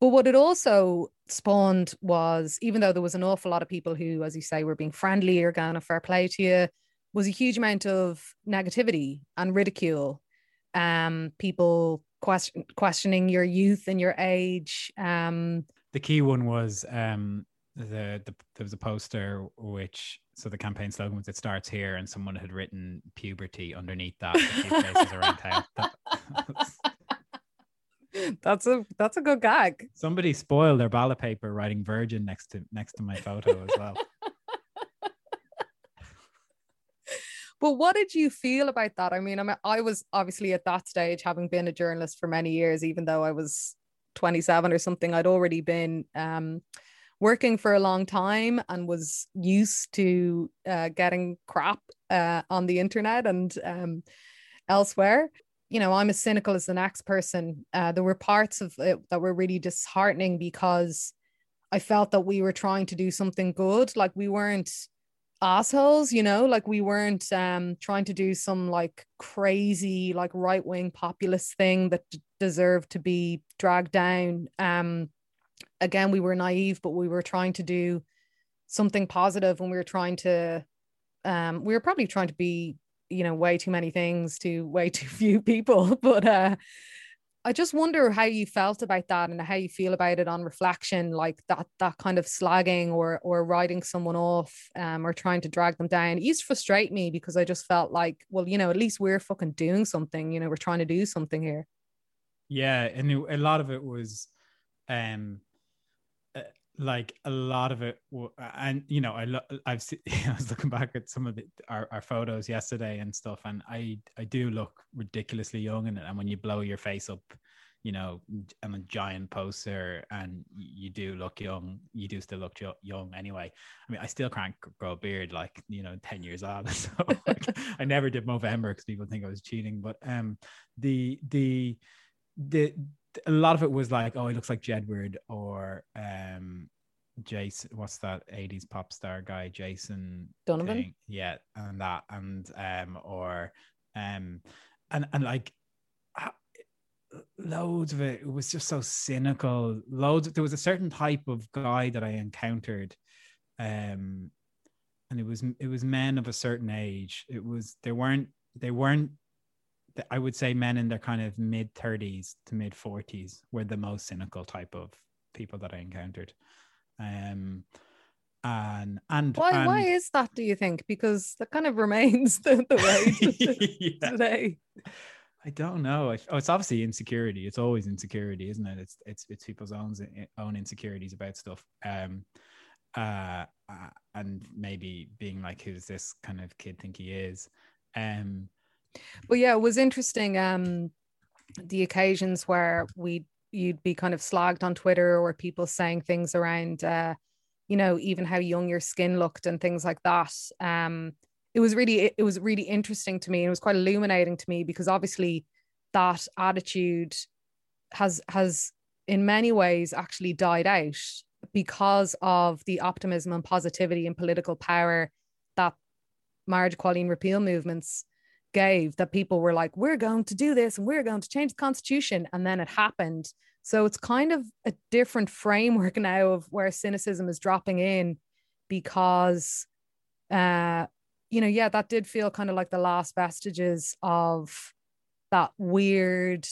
Speaker 1: But what it also spawned was, even though there was an awful lot of people who, as you say, were being friendly or going a fair play to you, was a huge amount of negativity and ridicule um, people question, questioning your youth and your age. Um,
Speaker 2: the key one was um, the, the there was a poster which so the campaign slogan was "It starts here," and someone had written puberty underneath that. around town. [laughs]
Speaker 1: that's a that's a good gag.
Speaker 2: Somebody spoiled their ballot paper writing "virgin" next to next to my photo as well.
Speaker 1: But what did you feel about that? I mean, I mean, I was obviously at that stage, having been a journalist for many years, even though I was 27 or something, I'd already been um, working for a long time and was used to uh, getting crap uh, on the internet and um, elsewhere. You know, I'm as cynical as the next person. Uh, there were parts of it that were really disheartening because I felt that we were trying to do something good. Like we weren't assholes you know like we weren't um trying to do some like crazy like right-wing populist thing that d- deserved to be dragged down. Um again we were naive but we were trying to do something positive and we were trying to um we were probably trying to be you know way too many things to way [laughs] too few people. But uh I just wonder how you felt about that and how you feel about it on reflection, like that that kind of slagging or or writing someone off um, or trying to drag them down. It used to frustrate me because I just felt like, well, you know, at least we're fucking doing something. You know, we're trying to do something here.
Speaker 2: Yeah, and a lot of it was, um, like a lot of it, and you know, I lo- I've seen, [laughs] I was looking back at some of the, our, our photos yesterday and stuff, and I I do look ridiculously young in it. And when you blow your face up, you know, I'm a giant poster, and you do look young. You do still look young anyway. I mean, I still can't grow a beard like you know, ten years on. [laughs] So like, I never did Movember because people think I was cheating. But um, the the the a lot of it was like, oh, he looks like Jedward or um Jason, what's that 80s pop star guy, Jason
Speaker 1: Donovan? Thing.
Speaker 2: Yeah, and that and um or um and and like loads of it, it was just so cynical. Loads there was a certain type of guy that I encountered um and it was it was men of a certain age. It was they weren't they weren't I would say men in their kind of mid 30s to mid 40s were the most cynical type of people that I encountered. Um, and and
Speaker 1: why
Speaker 2: and,
Speaker 1: why is that? Do you think? Because that kind of remains [laughs] the, the way [laughs] [laughs] yeah. today.
Speaker 2: I don't know. Oh, it's obviously insecurity. It's always insecurity, isn't it? It's it's it's people's own own insecurities about stuff. Um, uh, uh and maybe being like, who's this kind of kid think he is? Um,
Speaker 1: but yeah, it was interesting. Um, the occasions where we you'd be kind of slagged on Twitter or people saying things around, uh, you know, even how young your skin looked and things like that. Um, it was really it was really interesting to me. It was quite illuminating to me because obviously that attitude has has in many ways actually died out because of the optimism and positivity and political power that marriage equality and repeal movements gave that people were like, we're going to do this and we're going to change the constitution. And then it happened. So it's kind of a different framework [laughs] now of where cynicism is dropping in because, uh, you know, yeah, that did feel kind of like the last vestiges of that weird,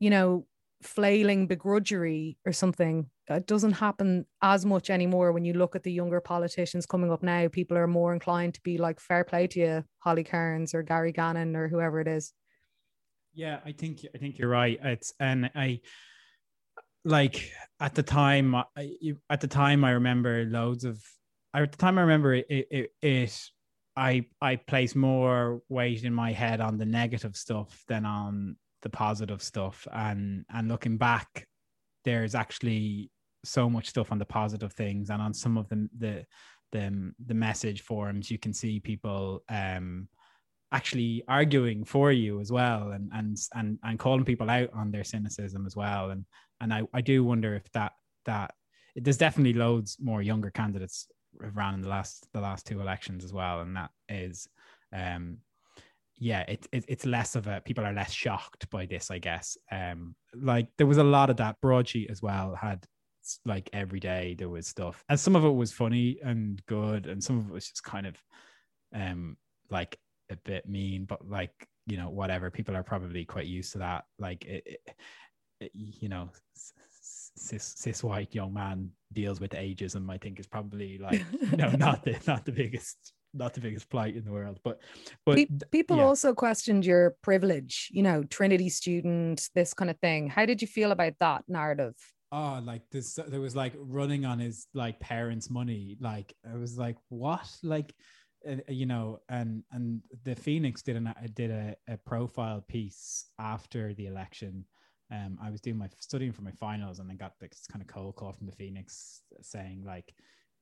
Speaker 1: you know, flailing begrudgery or something it doesn't happen as much anymore when you look at the younger politicians coming up now. People are more inclined to be like fair play to you holly cairns or gary gannon or whoever it is.
Speaker 2: Yeah i think i think you're right. It's and i like at the time I, at the time i remember loads of at the time i remember it, it, it i i place more weight in my head on the negative stuff than on the positive stuff. And and looking back there's actually so much stuff on the positive things and on some of the the the, the message forums. You can see people um actually arguing for you as well and and and and calling people out on their cynicism as well. And and I, I do wonder if that that there's definitely loads more younger candidates have ran in the last the last two elections as well. And that is um yeah it, it, it's less of a people are less shocked by this i guess. Um like there was a lot of that broadsheet as well had like every day there was stuff. And some of it was funny and good and some of it was just kind of um like a bit mean but like you know whatever. People are probably quite used to that. Like it, it, you know cis, cis white young man deals with ageism i think is probably like no, [laughs] not the not the biggest not the biggest plight in the world. But but
Speaker 1: people yeah. also questioned your privilege you know trinity student this kind of thing. How did you feel about that narrative
Speaker 2: oh like this there was like running on his like parents money. Like i was like what? Like uh, you know and and the phoenix did an did a, a profile piece after the election. Um i was doing my studying for my finals and then got this kind of cold call from the phoenix saying like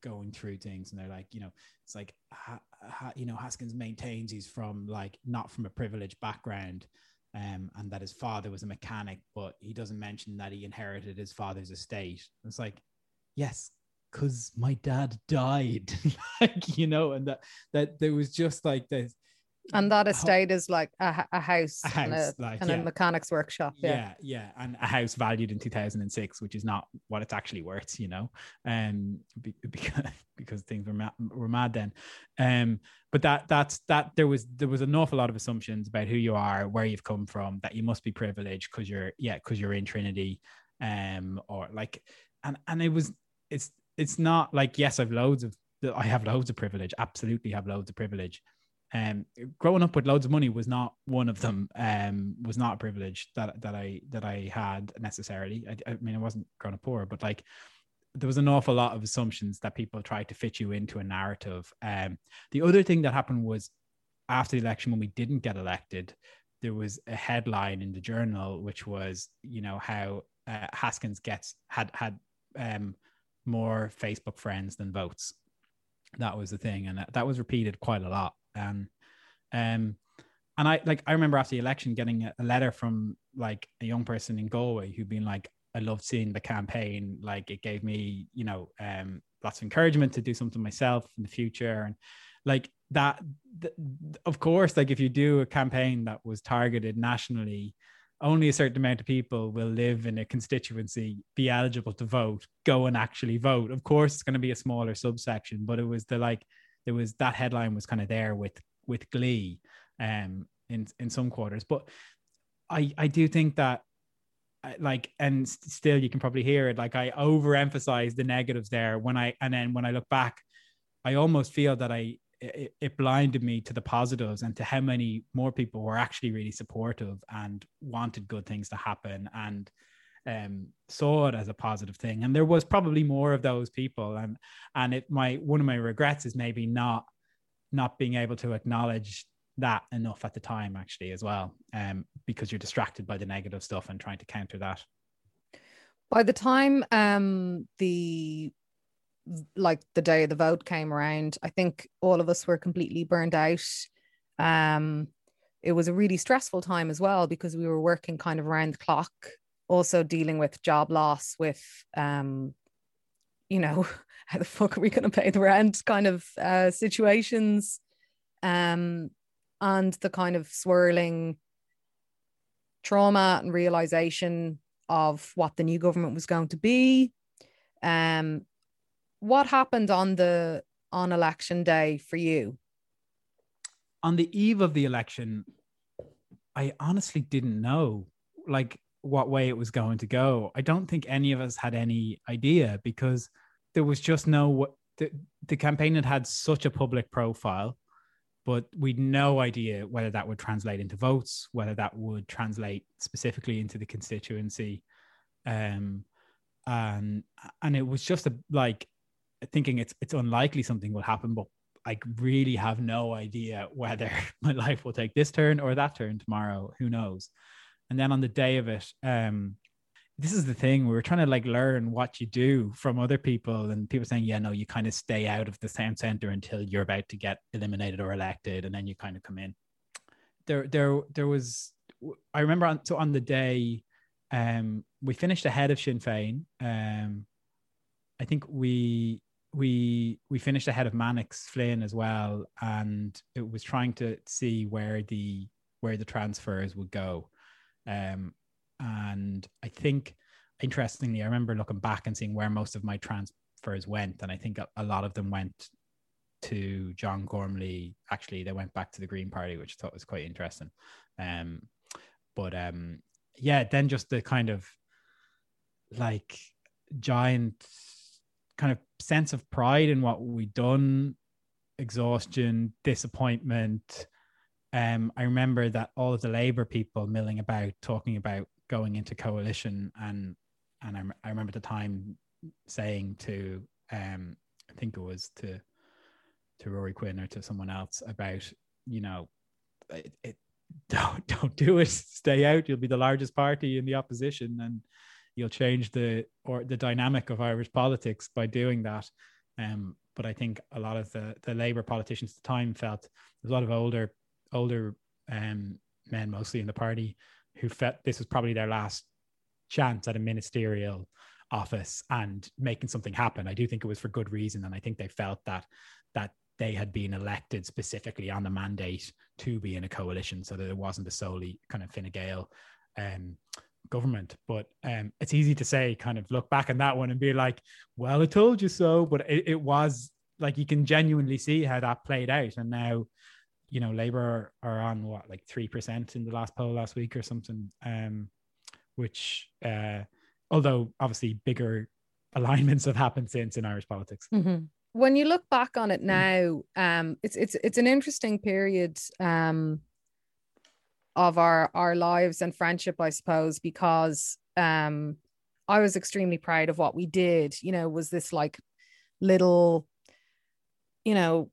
Speaker 2: going through things and they're like you know it's like ha, ha, you know haskins maintains he's from like not from a privileged background um, and that his father was a mechanic, but he doesn't mention that he inherited his father's estate. It's like, yes, because my dad died, [laughs] like you know, and that that there was just like this.
Speaker 1: And that estate is like a, a house,
Speaker 2: A
Speaker 1: and, a,
Speaker 2: like,
Speaker 1: and
Speaker 2: yeah.
Speaker 1: a mechanics workshop. Yeah.
Speaker 2: yeah yeah and a house valued in 2006 which is not what it's actually worth you know um [laughs] because because things were mad, were mad then um but that that's that there was there was an awful lot of assumptions about who you are where you've come from that you must be privileged because you're yeah because you're in trinity um or like and and it was it's it's not like yes i've loads of i have loads of privilege absolutely have loads of privilege um growing up with loads of money was not one of them um was not a privilege that that i that i had necessarily. I, I mean i wasn't growing up poor but like there was an awful lot of assumptions that people tried to fit you into a narrative. Um the other thing that happened was after the election when we didn't get elected there was a headline in the journal which was you know how uh, haskins gets had had um more facebook friends than votes. That was the thing and that, that was repeated quite a lot and um and i like i remember after the election getting a, a letter from like a young person in galway who'd been like i loved seeing the campaign like it gave me you know um lots of encouragement to do something myself in the future and like that th- of course like if you do a campaign that was targeted nationally only a certain amount of people will live in a constituency, be eligible to vote, go and actually vote. Of course, it's going to be a smaller subsection, but it was the like there was that headline was kind of there with with glee um in in some quarters. But I I do think that like and s- still you can probably hear it like I overemphasize the negatives there when I and then when I look back I almost feel that I it, it blinded me to the positives and to how many more people were actually really supportive and wanted good things to happen and um, saw it as a positive thing. And there was probably more of those people. And and it my one of my regrets is maybe not not being able to acknowledge that enough at the time actually as well um because you're distracted by the negative stuff and trying to counter that
Speaker 1: By the time um the like the day of the vote came around, I think all of us were completely burned out. Um, it was a really stressful time as well because we were working kind of around the clock, also dealing with job loss, with um, you know, [laughs] how the fuck are we going to pay the rent kind of uh, situations, um, and the kind of swirling trauma and realization of what the new government was going to be. Um, what happened on the on election day for you?
Speaker 2: on the eve of the election, I honestly didn't know like what way it was going to go. I don't think any of us had any idea because there was just no the, the campaign had had such a public profile, but we'd no idea whether that would translate into votes, whether that would translate specifically into the constituency. Um, and and it was just a like thinking it's it's unlikely something will happen, but I really have no idea [laughs] whether my life will take this turn or that turn tomorrow. Who knows? And then on the day of it, um, this is the thing we were trying to like learn what you do from other people, and people saying, "Yeah, no, you kind of stay out of the town center until you're about to get eliminated or elected, and then you kind of come in." There, there, there was. I remember on so on the day, um, we finished ahead of Sinn Féin. Um, I think we we we finished ahead of Mannix Flynn as well, and it was trying to see where the where the transfers would go. Um, and I think interestingly, I remember looking back and seeing where most of my transfers went, and I think a, a lot of them went to John Gormley. Actually, they went back to the Green Party, which I thought was quite interesting. Um, but um, yeah, then just the kind of like giant kind of sense of pride in what we'd done, exhaustion, disappointment. Um, I remember that all of the Labour people milling about talking about going into coalition, and and I, I remember the time saying to um, I think it was to to Ruairí Quinn or to someone else about you know it, it [laughs] don't don't do it stay out you'll be the largest party in the opposition and you'll change the or the dynamic of Irish politics by doing that. Um, but I think a lot of the the Labour politicians at the time felt there's a lot of older older um, men, mostly in the party, who felt this was probably their last chance at a ministerial office and making something happen. I do think it was for good reason, and I think they felt that that they had been elected specifically on the mandate to be in a coalition so that it wasn't a solely kind of Fine Gael um, government. But um, it's easy to say, kind of look back on that one and be like, well, I told you so. But it, it was like you can genuinely see how that played out. And now, you know, Labour are on what, like 3% in the last poll last week or something, um, which, uh, although obviously bigger alignments have happened since in Irish politics.
Speaker 1: Mm-hmm. When you look back on it mm. now, um, it's it's it's an interesting period um, of our our lives and friendship, I suppose, because um, I was extremely proud of what we did. You know, was this like little, you know,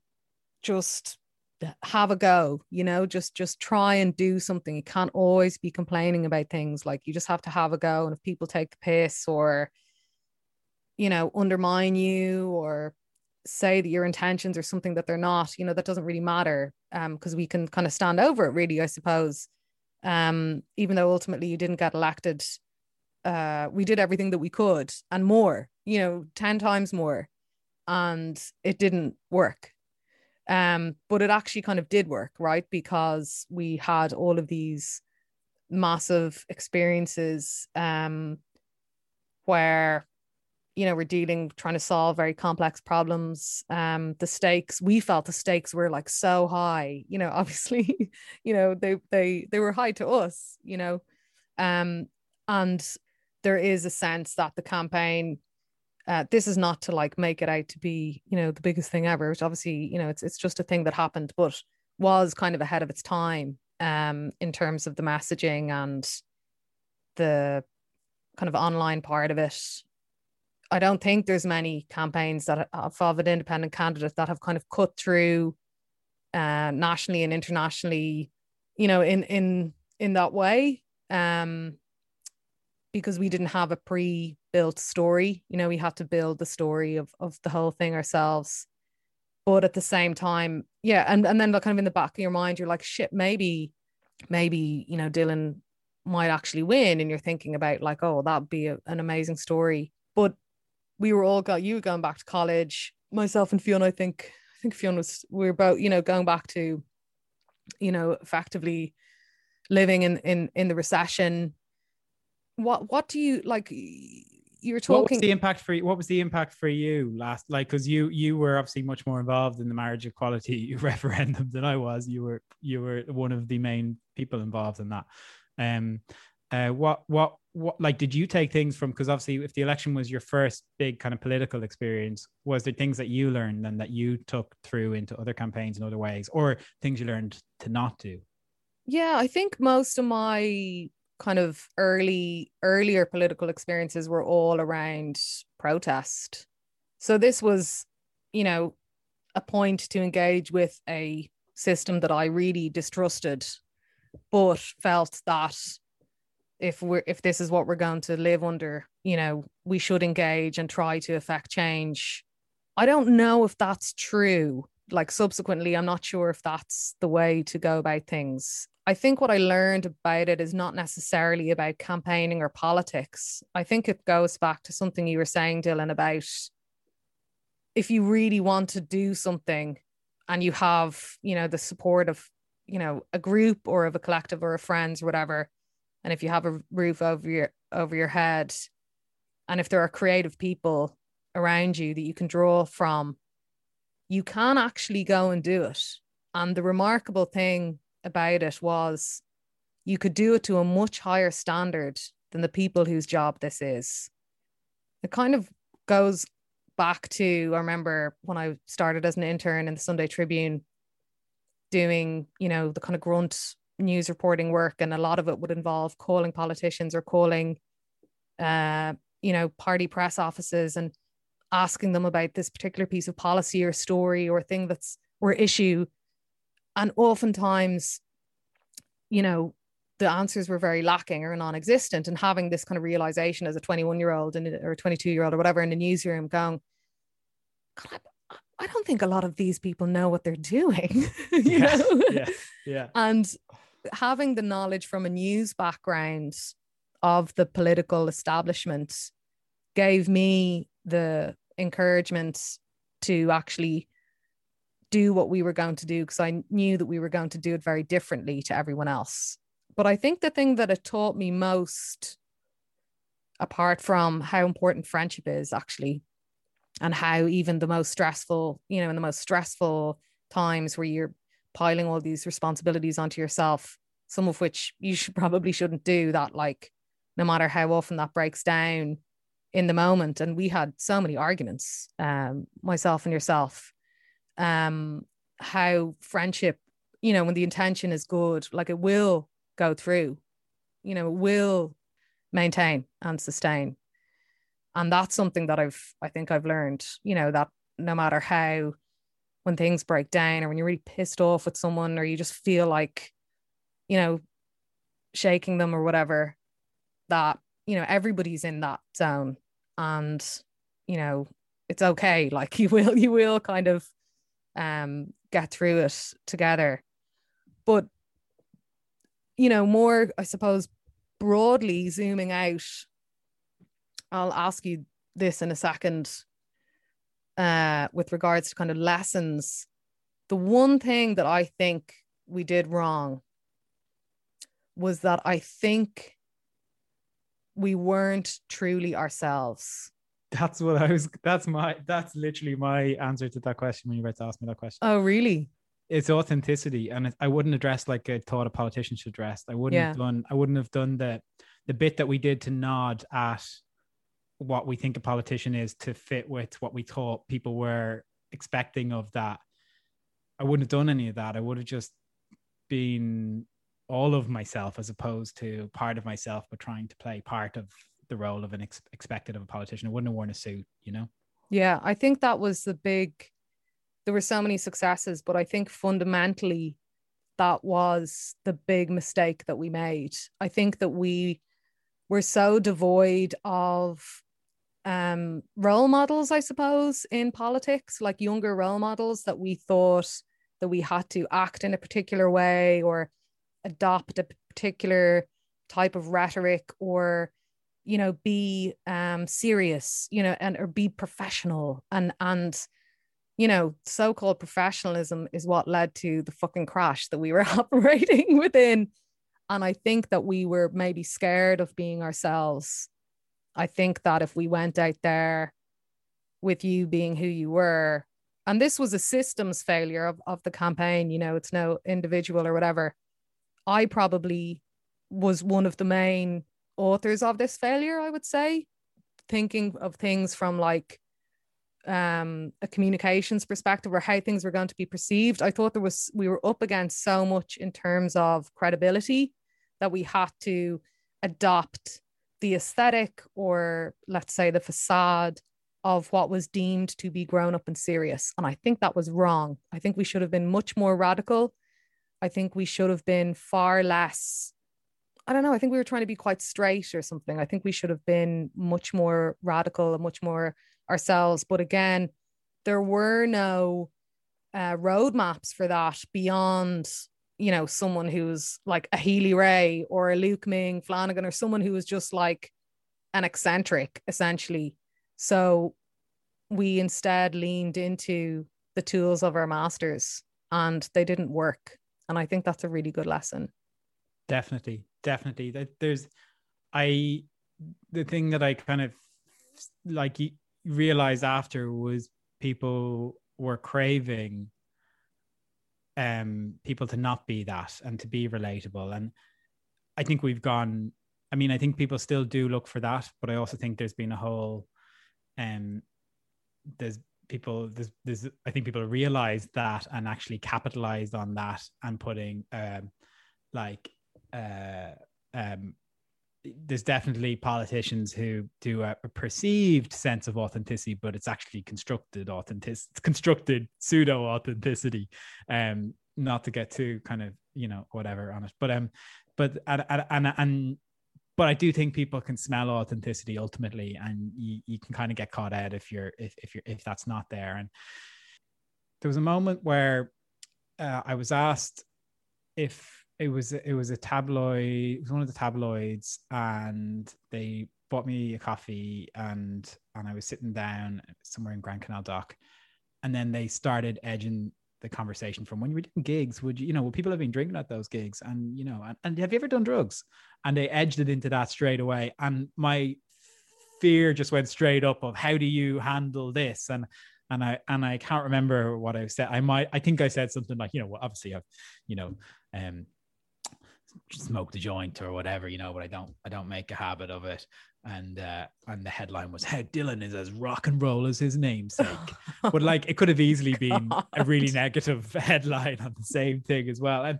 Speaker 1: just have a go you know just just try and do something you can't always be complaining about things like you just have to have a go and if people take the piss or you know, undermine you or say that your intentions are something that they're not, you know, that doesn't really matter because um, we can kind of stand over it, really, I suppose. Um, even though ultimately you didn't get elected, uh, we did everything that we could and more, you know, 10 times more, and it didn't work. Um, but it actually kind of did work, right? Because we had all of these massive experiences um, where you know we're dealing trying to solve very complex problems um the stakes we felt the stakes were like so high you know [laughs] obviously you know they they they were high to us you know um and there is a sense that the campaign uh, this is not to like make it out to be you know the biggest thing ever which obviously you know it's it's just a thing that happened but was kind of ahead of its time um in terms of the messaging and the kind of online part of it I don't think there's many campaigns that have of an independent candidate that have kind of cut through uh, nationally and internationally, you know, in in in that way. Um, because we didn't have a pre-built story, you know, we had to build the story of of the whole thing ourselves. But at the same time, yeah, and and then kind of in the back of your mind, you're like, shit, maybe, maybe you know, Dylan might actually win, and you're thinking about like, oh, that'd be a, an amazing story. But we were all got you going back to college. Myself and Fiona, I think, I think Fiona was we were about, you know, going back to, you know, effectively living in in in the recession. What what do you like? you're talking.
Speaker 2: What was the impact for you? What was the impact for you last? Like, because you you were obviously much more involved in the marriage equality [laughs] referendum than I was. You were you were one of the main people involved in that. Um, uh, what what what like did you take things from because obviously if the election was your first big kind of political experience was there things that you learned and that you took through into other campaigns in other ways or things you learned to not do
Speaker 1: yeah i think most of my kind of early earlier political experiences were all around protest. So this was you know a point to engage with a system that i really distrusted but felt that if we're if this is what we're going to live under you know we should engage and try to affect change. I don't know if that's true. Like subsequently i'm not sure if that's the way to go about things i think what i learned about it is not necessarily about campaigning or politics. I think it goes back to something you were saying dylan about if you really want to do something and you have you know the support of you know a group or of a collective or of friends or whatever and if you have a roof over your over your head and if there are creative people around you that you can draw from you can actually go and do it. And the remarkable thing about it was you could do it to a much higher standard than the people whose job this is. It kind of goes back to i remember when i started as an intern in the sunday tribune doing you know the kind of grunt news reporting work, and a lot of it would involve calling politicians or calling, uh, you know, party press offices and asking them about this particular piece of policy or story or thing that's or issue, and oftentimes, you know, the answers were very lacking or non-existent. And having this kind of realization as a 21 year old and or 22 year old or whatever in the newsroom, going, I don't think a lot of these people know what they're doing. [laughs]
Speaker 2: yeah, yeah, yeah.
Speaker 1: And having the knowledge from a news background of the political establishment gave me the encouragement to actually do what we were going to do because I knew that we were going to do it very differently to everyone else. But I think the thing that it taught me most, apart from how important friendship is actually, and how even the most stressful, you know, in the most stressful times where you're piling all these responsibilities onto yourself, some of which you should probably shouldn't do that, like no matter how often that breaks down in the moment. And we had so many arguments, um, myself and yourself, um, how friendship, you know, when the intention is good, like it will go through, you know, it will maintain and sustain. And that's something that I've, I think I've learned, you know, that no matter how, when things break down or when you're really pissed off with someone or you just feel like, you know, shaking them or whatever, that, you know, everybody's in that zone and, you know, it's okay. [laughs] Like you will, you will kind of um get through it together. But you know, more, I suppose, broadly zooming out, I'll ask you this in a second uh, with regards to kind of lessons. The one thing that I think we did wrong was that I think we weren't truly ourselves.
Speaker 2: That's what I was. That's my. That's literally my answer to that question when you were to ask me that question.
Speaker 1: Oh, really?
Speaker 2: it's authenticity and it, i wouldn't address like i thought a politician should address i wouldn't yeah. have done i wouldn't have done the the bit that we did to nod at what we think a politician is to fit with what we thought people were expecting of that i wouldn't have done any of that i would have just been all of myself as opposed to part of myself but trying to play part of the role of an ex- expected of a politician i wouldn't have worn a suit you know
Speaker 1: yeah i think that was the big there were so many successes, but I think fundamentally that was the big mistake that we made. I think that we were so devoid of um, role models, I suppose, in politics, like younger role models that we thought that we had to act in a particular way or adopt a particular type of rhetoric or you know be um serious you know and or be professional and and you know, so called professionalism is what led to the fucking crash that we were [laughs] operating within. And I think that we were maybe scared of being ourselves. I think that if we went out there with you being who you were, and this was a systems failure of, of the campaign, you know, it's no individual or whatever. I probably was one of the main authors of this failure, I would say, thinking of things from like um, a communications perspective or how things were going to be perceived. I thought there was we were up against so much in terms of credibility that we had to adopt the aesthetic or let's say the facade of what was deemed to be grown up and serious. And I think that was wrong. I think we should have been much more radical. I think we should have been far less. I don't know. I think we were trying to be quite straight or something. I think we should have been much more radical and much more ourselves. But again, there were no uh, roadmaps for that beyond, you know, someone who's like a Healy-Rae or a Luke Ming Flanagan or someone who was just like an eccentric, essentially. So we instead leaned into the tools of our masters and they didn't work. And I think that's a really good lesson.
Speaker 2: Definitely. Definitely. There's, I, the thing that I kind of like realized after was people were craving um people to not be that and to be relatable and i think we've gone i mean i think people still do look for that but i also think there's been a whole um there's people there's, there's i think people realized that and actually capitalized on that and putting um like uh um there's definitely politicians who do a, perceived sense of authenticity, but it's actually constructed authenticity, constructed pseudo authenticity. Um, not to get too kind of you know whatever on it, but um, but and and and but I do think people can smell authenticity ultimately, and you, you can kind of get caught out if you're if if you're if that's not there. And there was a moment where uh, I was asked if it was it was a tabloid it was one of the tabloids and they bought me a coffee and and I was sitting down somewhere in Grand Canal Dock and then they started edging the conversation from when you were doing gigs would you you know would people have been drinking at those gigs and you know and, and have you ever done drugs and they edged it into that straight away and my fear just went straight up of how do you handle this and and I and I can't remember what I said. I might I think I said something like, you know, well, obviously I've, you know, um smoked the joint or whatever, you know, but I don't I don't make a habit of it. And uh and the headline was how Dylan is as rock and roll as his namesake. [laughs] but like it could have easily been a really negative [laughs] headline on the same thing as well. And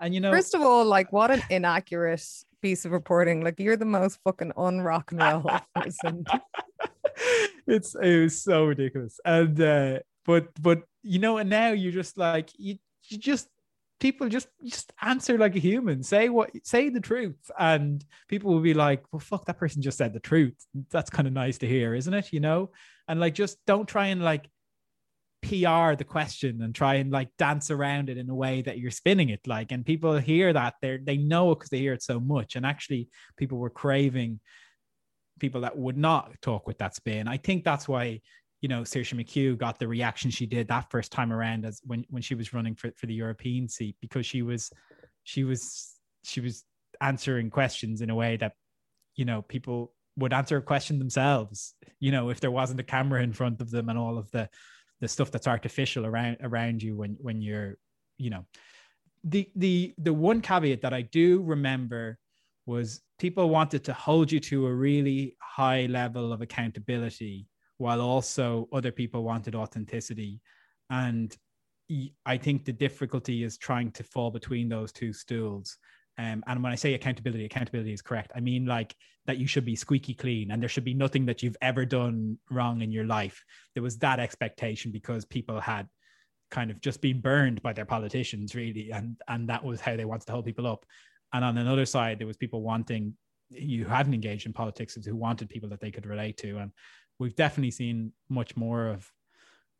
Speaker 2: and you know
Speaker 1: First of all, like what an inaccurate piece of reporting. Like you're the most fucking unrock and roll [laughs] person.
Speaker 2: it's it was so ridiculous. And uh but but you know, and now you're just like you you just people just just answer like a human. Say what say the truth. And people will be like well fuck that person just said the truth. That's kind of nice to hear isn't it? You know? And like just don't try and like PR the question and try and like dance around it in a way that you're spinning it like. And people hear that. They they know it because they hear it so much. And actually people were craving people that would not talk with that spin. I think that's why you know Saoirse McHugh got the reaction she did that first time around as when when she was running for, for the European seat because she was she was she was answering questions in a way that you know people would answer a question themselves you know if there wasn't a camera in front of them and all of the the stuff that's artificial around around you when when you're you know. The the the one caveat that I do remember was people wanted to hold you to a really high level of accountability while also other people wanted authenticity. And i think the difficulty is trying to fall between those two stools. Um, and when i say accountability accountability is correct. I mean like that you should be squeaky clean and there should be nothing that you've ever done wrong in your life. There was that expectation because people had kind of just been burned by their politicians really and and that was how they wanted to hold people up. And on another side there was people wanting you hadn't engaged in politics who wanted people that they could relate to. And we've definitely seen much more of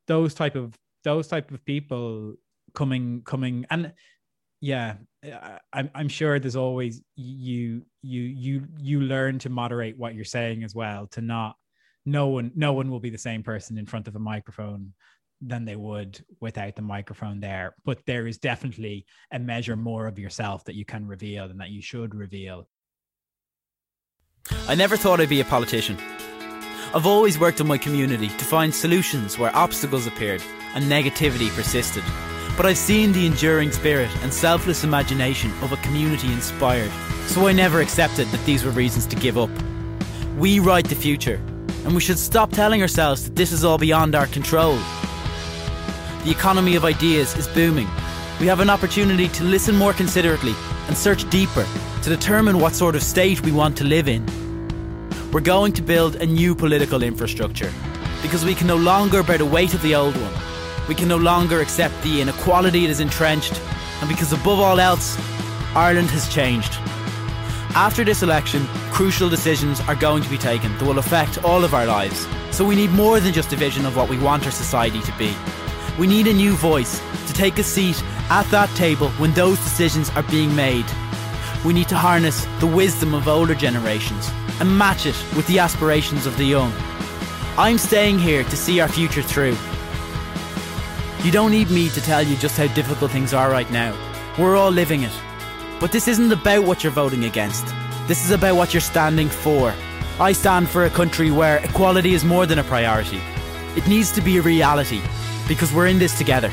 Speaker 2: those type of those type of people coming coming and yeah I'm, I'm sure there's always you you you you learn to moderate what you're saying as well to not no one no one will be the same person in front of a microphone than they would without the microphone there. But there is definitely a measure more of yourself that you can reveal and that you should reveal.
Speaker 3: I never thought i'd be a politician I've always worked in my community to find solutions where obstacles appeared and negativity persisted. But I've seen the enduring spirit and selfless imagination of a community inspired, so I never accepted that these were reasons to give up. We write the future, and we should stop telling ourselves that this is all beyond our control. The economy of ideas is booming. We have an opportunity to listen more considerately and search deeper to determine what sort of state we want to live in. We're going to build a new political infrastructure because we can no longer bear the weight of the old one. We can no longer accept the inequality that is entrenched, and because above all else, Ireland has changed. After this election, crucial decisions are going to be taken that will affect all of our lives. So we need more than just a vision of what we want our society to be. We need a new voice to take a seat at that table when those decisions are being made. We need to harness the wisdom of older generations and match it with the aspirations of the young. I'm staying here to see our future through. You don't need me to tell you just how difficult things are right now. We're all living it. But this isn't about what you're voting against. This is about what you're standing for. I stand for a country where equality is more than a priority. It needs to be a reality because we're in this together.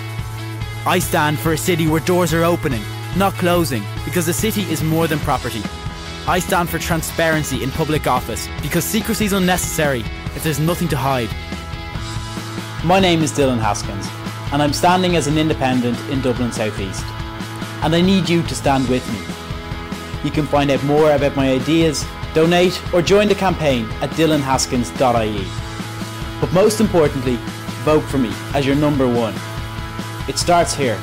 Speaker 3: I stand for a city where doors are opening, not closing, because the city is more than property. I stand for transparency in public office because secrecy is unnecessary if there's nothing to hide. My name is Dylan Haskins, and I'm standing as an independent in Dublin Southeast. And I need you to stand with me. You can find out more about my ideas, donate, or join the campaign at dylanhaskins.ie. But most importantly, vote for me as your number one. It starts here.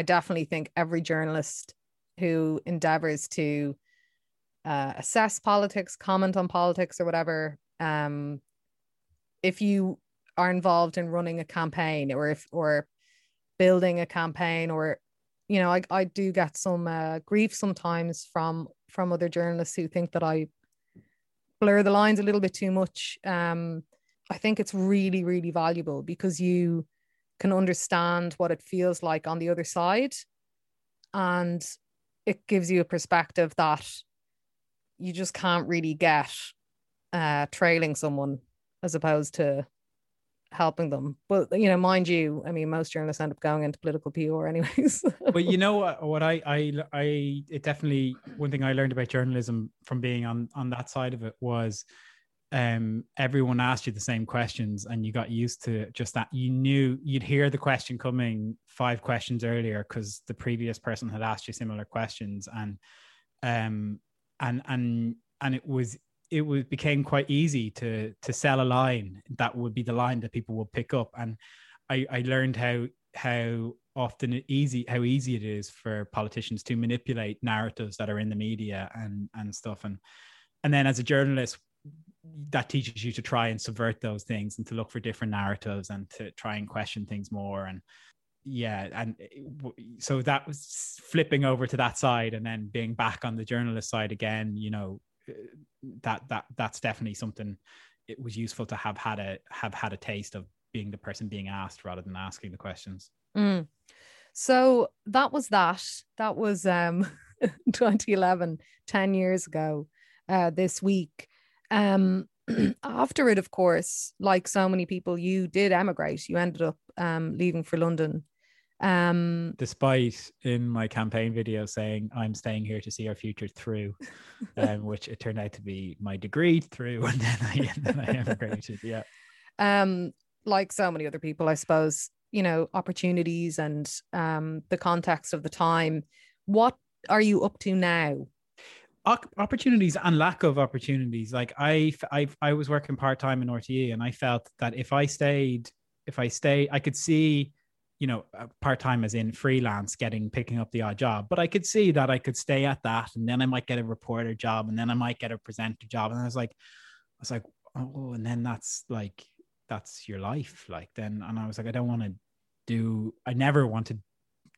Speaker 1: I definitely think every journalist who endeavors to uh, assess politics, comment on politics, or whatever. Um, if you are involved in running a campaign, or if or building a campaign, or you know, I I do get some uh, grief sometimes from from other journalists who think that I blur the lines a little bit too much. Um, I think it's really really valuable because you can understand what it feels like on the other side and it gives you a perspective that you just can't really get uh, trailing someone as opposed to helping them. But you know, mind you, I mean, most journalists end up going into political PR anyways. [laughs]
Speaker 2: but you know what? What I I I it definitely one thing I learned about journalism from being on on that side of it was um, everyone asked you the same questions and you got used to just that. You knew you'd hear the question coming five questions earlier because the previous person had asked you similar questions. And um and and and it was it was became quite easy to to sell a line that would be the line that people would pick up. And i i learned how how often easy how easy it is for politicians to manipulate narratives that are in the media and and stuff. And and then as a journalist that teaches you to try and subvert those things and to look for different narratives and to try and question things more and yeah and so that was flipping over to that side and then being back on the journalist side again you know uh, that that that's definitely something it was useful to have had a have had a taste of being the person being asked rather than asking the questions.
Speaker 1: Mm. so that was that. That was um [laughs] 2011 10 years ago uh, this week um, [clears throat] after it, of course, like so many people, you did emigrate. You ended up um, leaving for London. Um,
Speaker 2: Despite in my campaign video saying I'm staying here to see our future through, [laughs] um, which it turned out to be my degree through, [laughs] and then I, and then I emigrated. Yeah.
Speaker 1: Um, like so many other people, I suppose, you know, opportunities and um, the context of the time. What are you up to now?
Speaker 2: Opportunities and lack of opportunities. Like I, I, I was working part time in RTE, and I felt that if I stayed, if I stay, I could see, you know, uh, part time as in freelance, getting picking up the odd job. But I could see that I could stay at that, and then I might get a reporter job, and then I might get a presenter job, and I was like, I was like, oh, and then that's like that's your life, like then, and I was like, I don't want to do. I never want to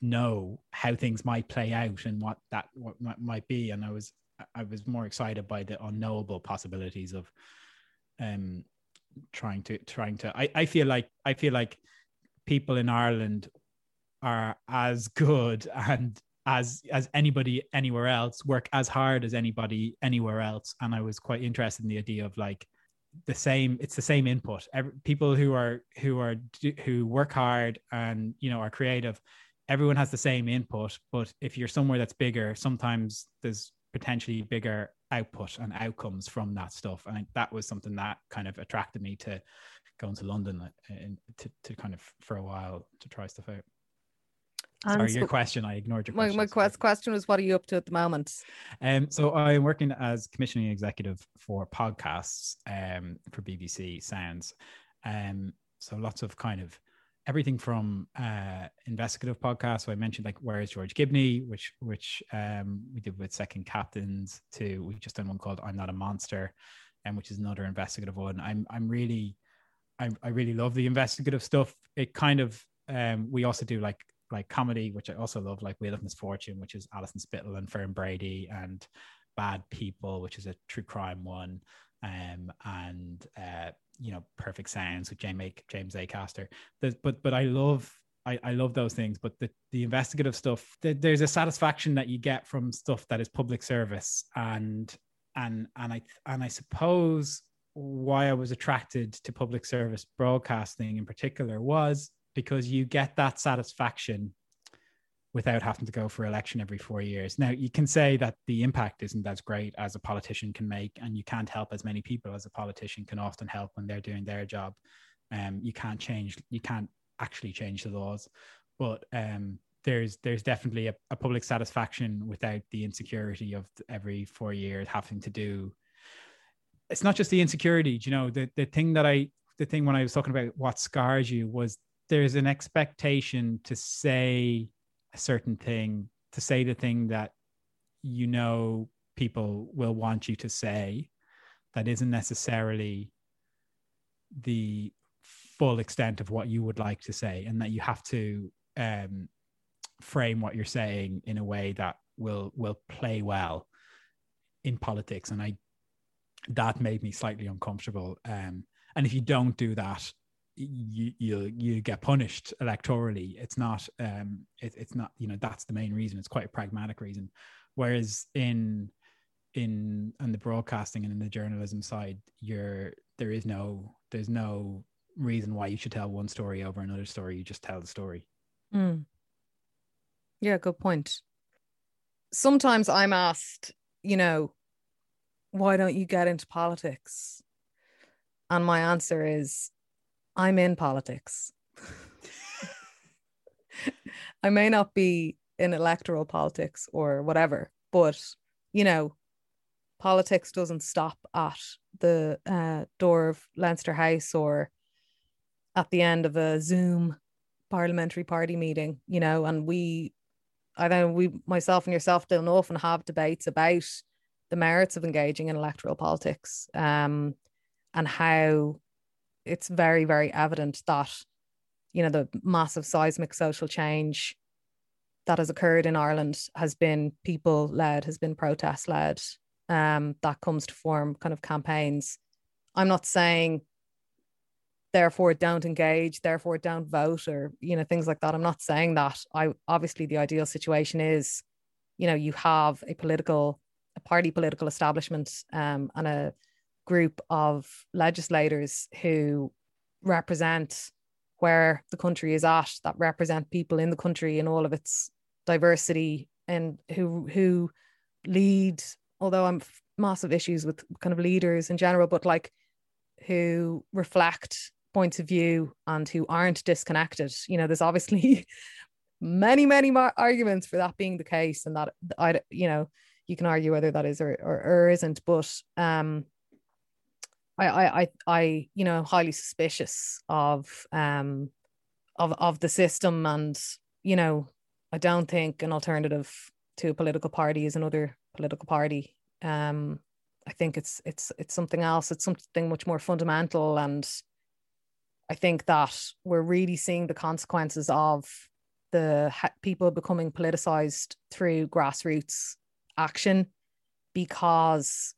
Speaker 2: know how things might play out and what that what might be and i was I was more excited by the unknowable possibilities of um trying to trying to I, I feel like I feel like people in Ireland are as good [laughs] and as as anybody anywhere else work as hard as anybody anywhere else. And I was quite interested in the idea of like the same it's the same input. Every, people who are who are who work hard and you know are creative everyone has the same input. But if you're somewhere that's bigger sometimes there's potentially bigger output and outcomes from that stuff. And that was something that kind of attracted me to going to London and to, to kind of for a while to try stuff out. And Sorry, so your question. I ignored your
Speaker 1: question. My, my quest, question was, what are you up to at the moment?
Speaker 2: Um, so I'm working as commissioning executive for podcasts um, for BBC Sounds. Um, so lots of kind of everything from uh, investigative podcasts. So I mentioned like Where is George Gibney, which which um, we did with Second Captains. To we just done one called I'm Not a Monster, and um, which is another investigative one. I'm I'm really I, I really love the investigative stuff. It kind of um, we also do like like comedy, which I also love, like Wheel of Misfortune, which is Alison Spittle and Fern Brady, and Bad People, which is a true crime one, um, and uh, you know perfect sounds with James A. James Acaster. but but I love I, I love those things. But the the investigative stuff, the, there's a satisfaction that you get from stuff that is public service, and and and I and I suppose why I was attracted to public service broadcasting in particular was because you get that satisfaction without having to go for election every four years. Now, you can say that the impact isn't as great as a politician can make, and you can't help as many people as a politician can often help when they're doing their job. Um, you can't change, you can't actually change the laws, but um, there's there's definitely a, a public satisfaction without the insecurity of every four years having to do. It's not just the insecurity, you know. The the thing that I the thing when I was talking about what scars you was there's an expectation to say a certain thing, to say the thing that you know people will want you to say that isn't necessarily the full extent of what you would like to say and that you have to um, frame what you're saying in a way that will will play well in politics. And i that made me slightly uncomfortable um, and if you don't do that you you you get punished electorally it's not um it, it's not you know that's the main reason it's quite a pragmatic reason whereas in in on the broadcasting and in the journalism side you're there is no there's no reason why you should tell one story over another story you just tell the story
Speaker 1: Mm. Yeah, good point. Sometimes I'm asked, you know, why don't you get into politics? And my answer is, I'm in politics. I may not be in electoral politics or whatever, but, you know, politics doesn't stop at the uh, door of Leinster House or at the end of a Zoom parliamentary party meeting, you know, and we, I know we, myself and yourself, don't often have debates about the merits of engaging in electoral politics um, and how it's very, very evident that, you know, the massive seismic social change that has occurred in Ireland has been people led, has been protest led. Um, that comes to form kind of campaigns. I'm not saying therefore don't engage therefore don't vote or you know things like that i'm not saying that i obviously the ideal situation is you know you have a political a party political establishment um, and a group of legislators who represent where the country is at that represent people in the country in all of its diversity and who who lead although i'm massive issues with kind of leaders in general but like who reflect points of view and who aren't disconnected. You know, there's obviously [laughs] many, many arguments for that being the case, and that I, you know, you can argue whether that is or or, or isn't. But um, I, I, I, I, you know, highly suspicious of um, of of the system, and you know, I don't think an alternative to a political party is another political party. Um, I think it's it's it's something else. It's something much more fundamental and I think that we're really seeing the consequences of the people becoming politicized through grassroots action because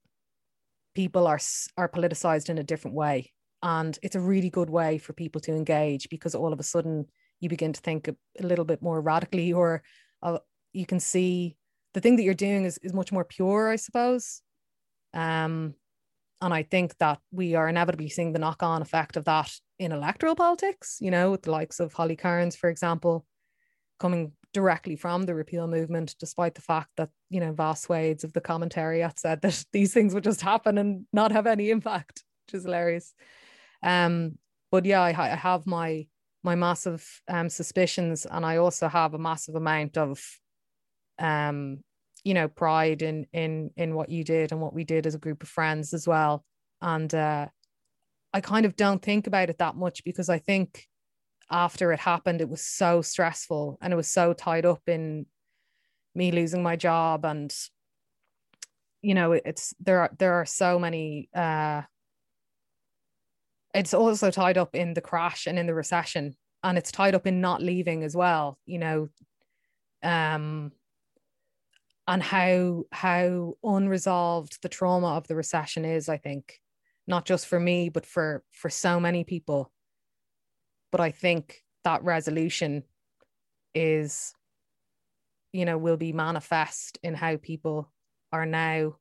Speaker 1: people are are politicized in a different way. And it's a really good way for people to engage because all of a sudden you begin to think a, a little bit more radically [laughs] or uh, you can see the thing that you're doing is, is much more pure i suppose. Um and I think that we are inevitably seeing the knock on effect of that in electoral politics, you know, with the likes of Holly Cairns, for example, coming directly from the repeal movement, despite the fact that, you know, vast swathes of the commentary commentariat said that [laughs] these things would just happen and not have any impact, which is hilarious. Um, but yeah, I, I have my my massive um, suspicions, and I also have a massive amount of um, you know pride in in in what you did and what we did as a group of friends as well and uh i kind of don't think about it that much because i think after it happened it was so stressful and it was so tied up in me losing my job and you know it's there are there are so many uh it's also tied up in the crash and in the recession and it's tied up in not leaving as well you know um and how how unresolved the trauma of the recession is i think not just for me but for for so many people but i think that resolution is you know will be manifest in how people are now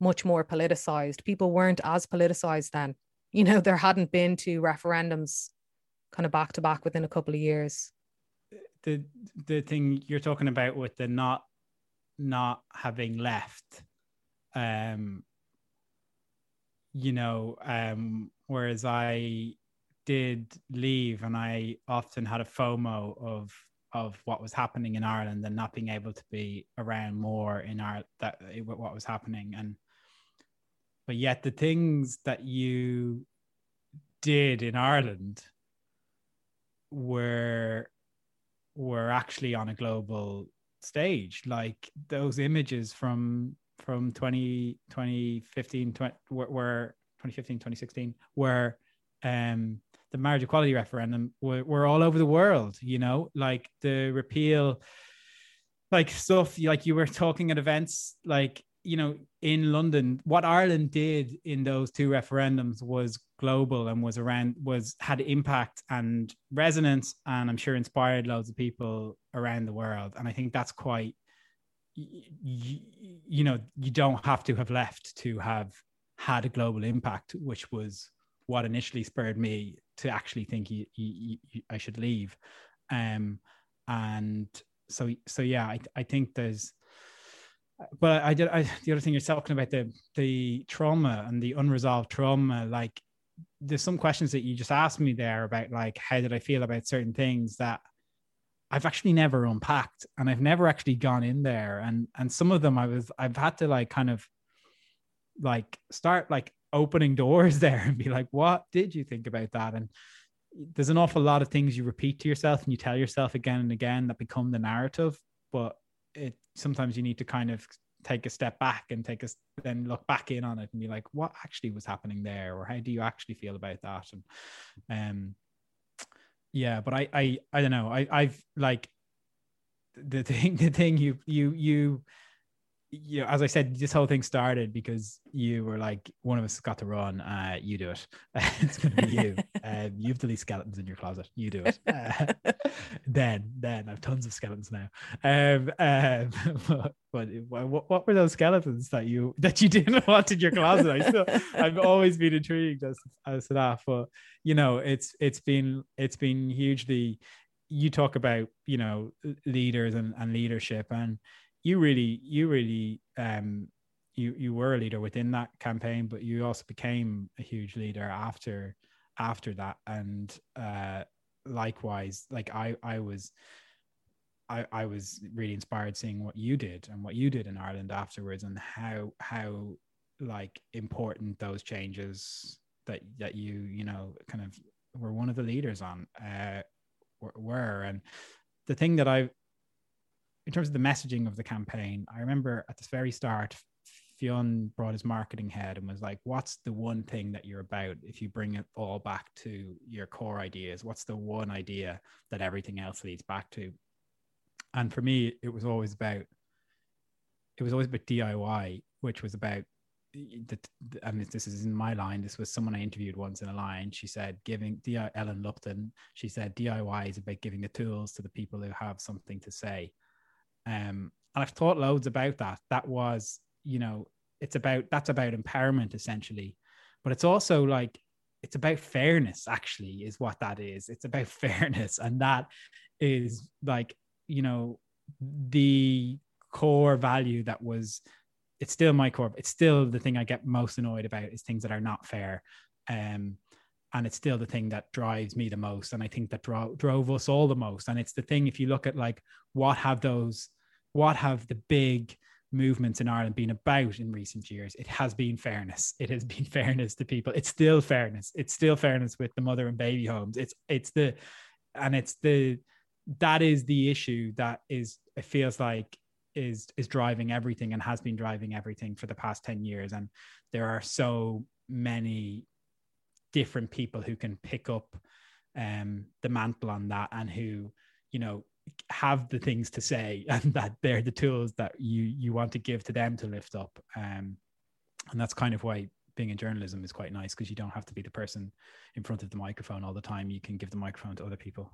Speaker 1: much more politicized. People weren't as politicized then. You know there hadn't been two referendums kind of back to back within a couple of years.
Speaker 2: The the thing you're talking about with the not not having left um you know um whereas i did leave and i often had a fomo of of what was happening in ireland and not being able to be around more in our that what was happening. And but yet the things that you did in ireland were were actually on a global stage. Like those images from from 20, 2015, 20, where 2015, 2016, where um, the marriage equality referendum were, were all over the world, you know, like the repeal, like stuff like you were talking at events like you know in london what ireland did in those two referendums was global and was around was had impact and resonance and i'm sure inspired loads of people around the world. And i think that's quite you, you know you don't have to have left to have had a global impact which was what initially spurred me to actually think you, you, you, i should leave um and so so yeah i, I think there's but I did. I, the other thing you're talking about the the trauma and the unresolved trauma. Like, there's some questions that you just asked me there about like how did I feel about certain things that I've actually never unpacked, and I've never actually gone in there. And and some of them I was I've had to like kind of like start like opening doors [laughs] there and be like, what did you think about that? And there's an awful lot of things you repeat to yourself and you tell yourself again and again that become the narrative, but it sometimes you need to kind of take a step back and take a then look back in on it and be like what actually was happening there? Or how do you actually feel about that? And um yeah but i i i don't know. I i've like the thing [laughs] the thing you you you you know, as I said, this whole thing started because you were like, one of us got to run. Uh, you do it. [laughs] it's going to be you. [laughs] Um, you have the least skeletons in your closet. You do it. [laughs] Uh, then, then I've tons of skeletons now. Um, um, but, but what, what were those skeletons that you that you didn't want in your closet? I still, I've always been intrigued as as to that. But you know, it's it's been it's been hugely. You talk about you know leaders and, and leadership and you really you really um you you were a leader within that campaign but you also became a huge leader after after that. And uh likewise like i i was I, I was really inspired seeing what you did and what you did in Ireland afterwards and how how like important those changes that that you you know kind of were one of the leaders on uh were. And the thing that I in terms of the messaging of the campaign, I remember at the very start, Fionn brought his marketing head and was like, What's the one thing that you're about if you bring it all back to your core ideas? What's the one idea that everything else leads back to? And for me, it was always about it was always about DIY, which was about the, and this is in my line. This was someone I interviewed once in a line. She said, giving Ellen Lupton, she said, DIY is about giving the tools to the people who have something to say. Um, and I've thought loads about that. That was, you know, it's about that's about empowerment essentially, but it's also like it's about fairness. Actually, is what that is. It's about [laughs] fairness, and that is like you know the core value that was. It's still my core. It's still the thing I get most annoyed about is things that are not fair. Um, and it's still the thing that drives me the most and i think that dro- drove us all the most and it's the thing if you look at like what have those what have the big movements in Ireland been about in recent years? It has been fairness. It has been [laughs] fairness to people. It's still fairness. It's still fairness with the mother and baby homes. It's it's the and it's the that is the issue that is it feels like is is driving everything and has been driving everything for the past 10 years and there are so many different people who can pick up um, the mantle on that and who you know have the things to say [laughs] and that they're the tools that you you want to give to them to lift up. Um, and that's kind of why being in journalism is quite nice because you don't have to be the person in front of the microphone all the time. You can give the microphone to other people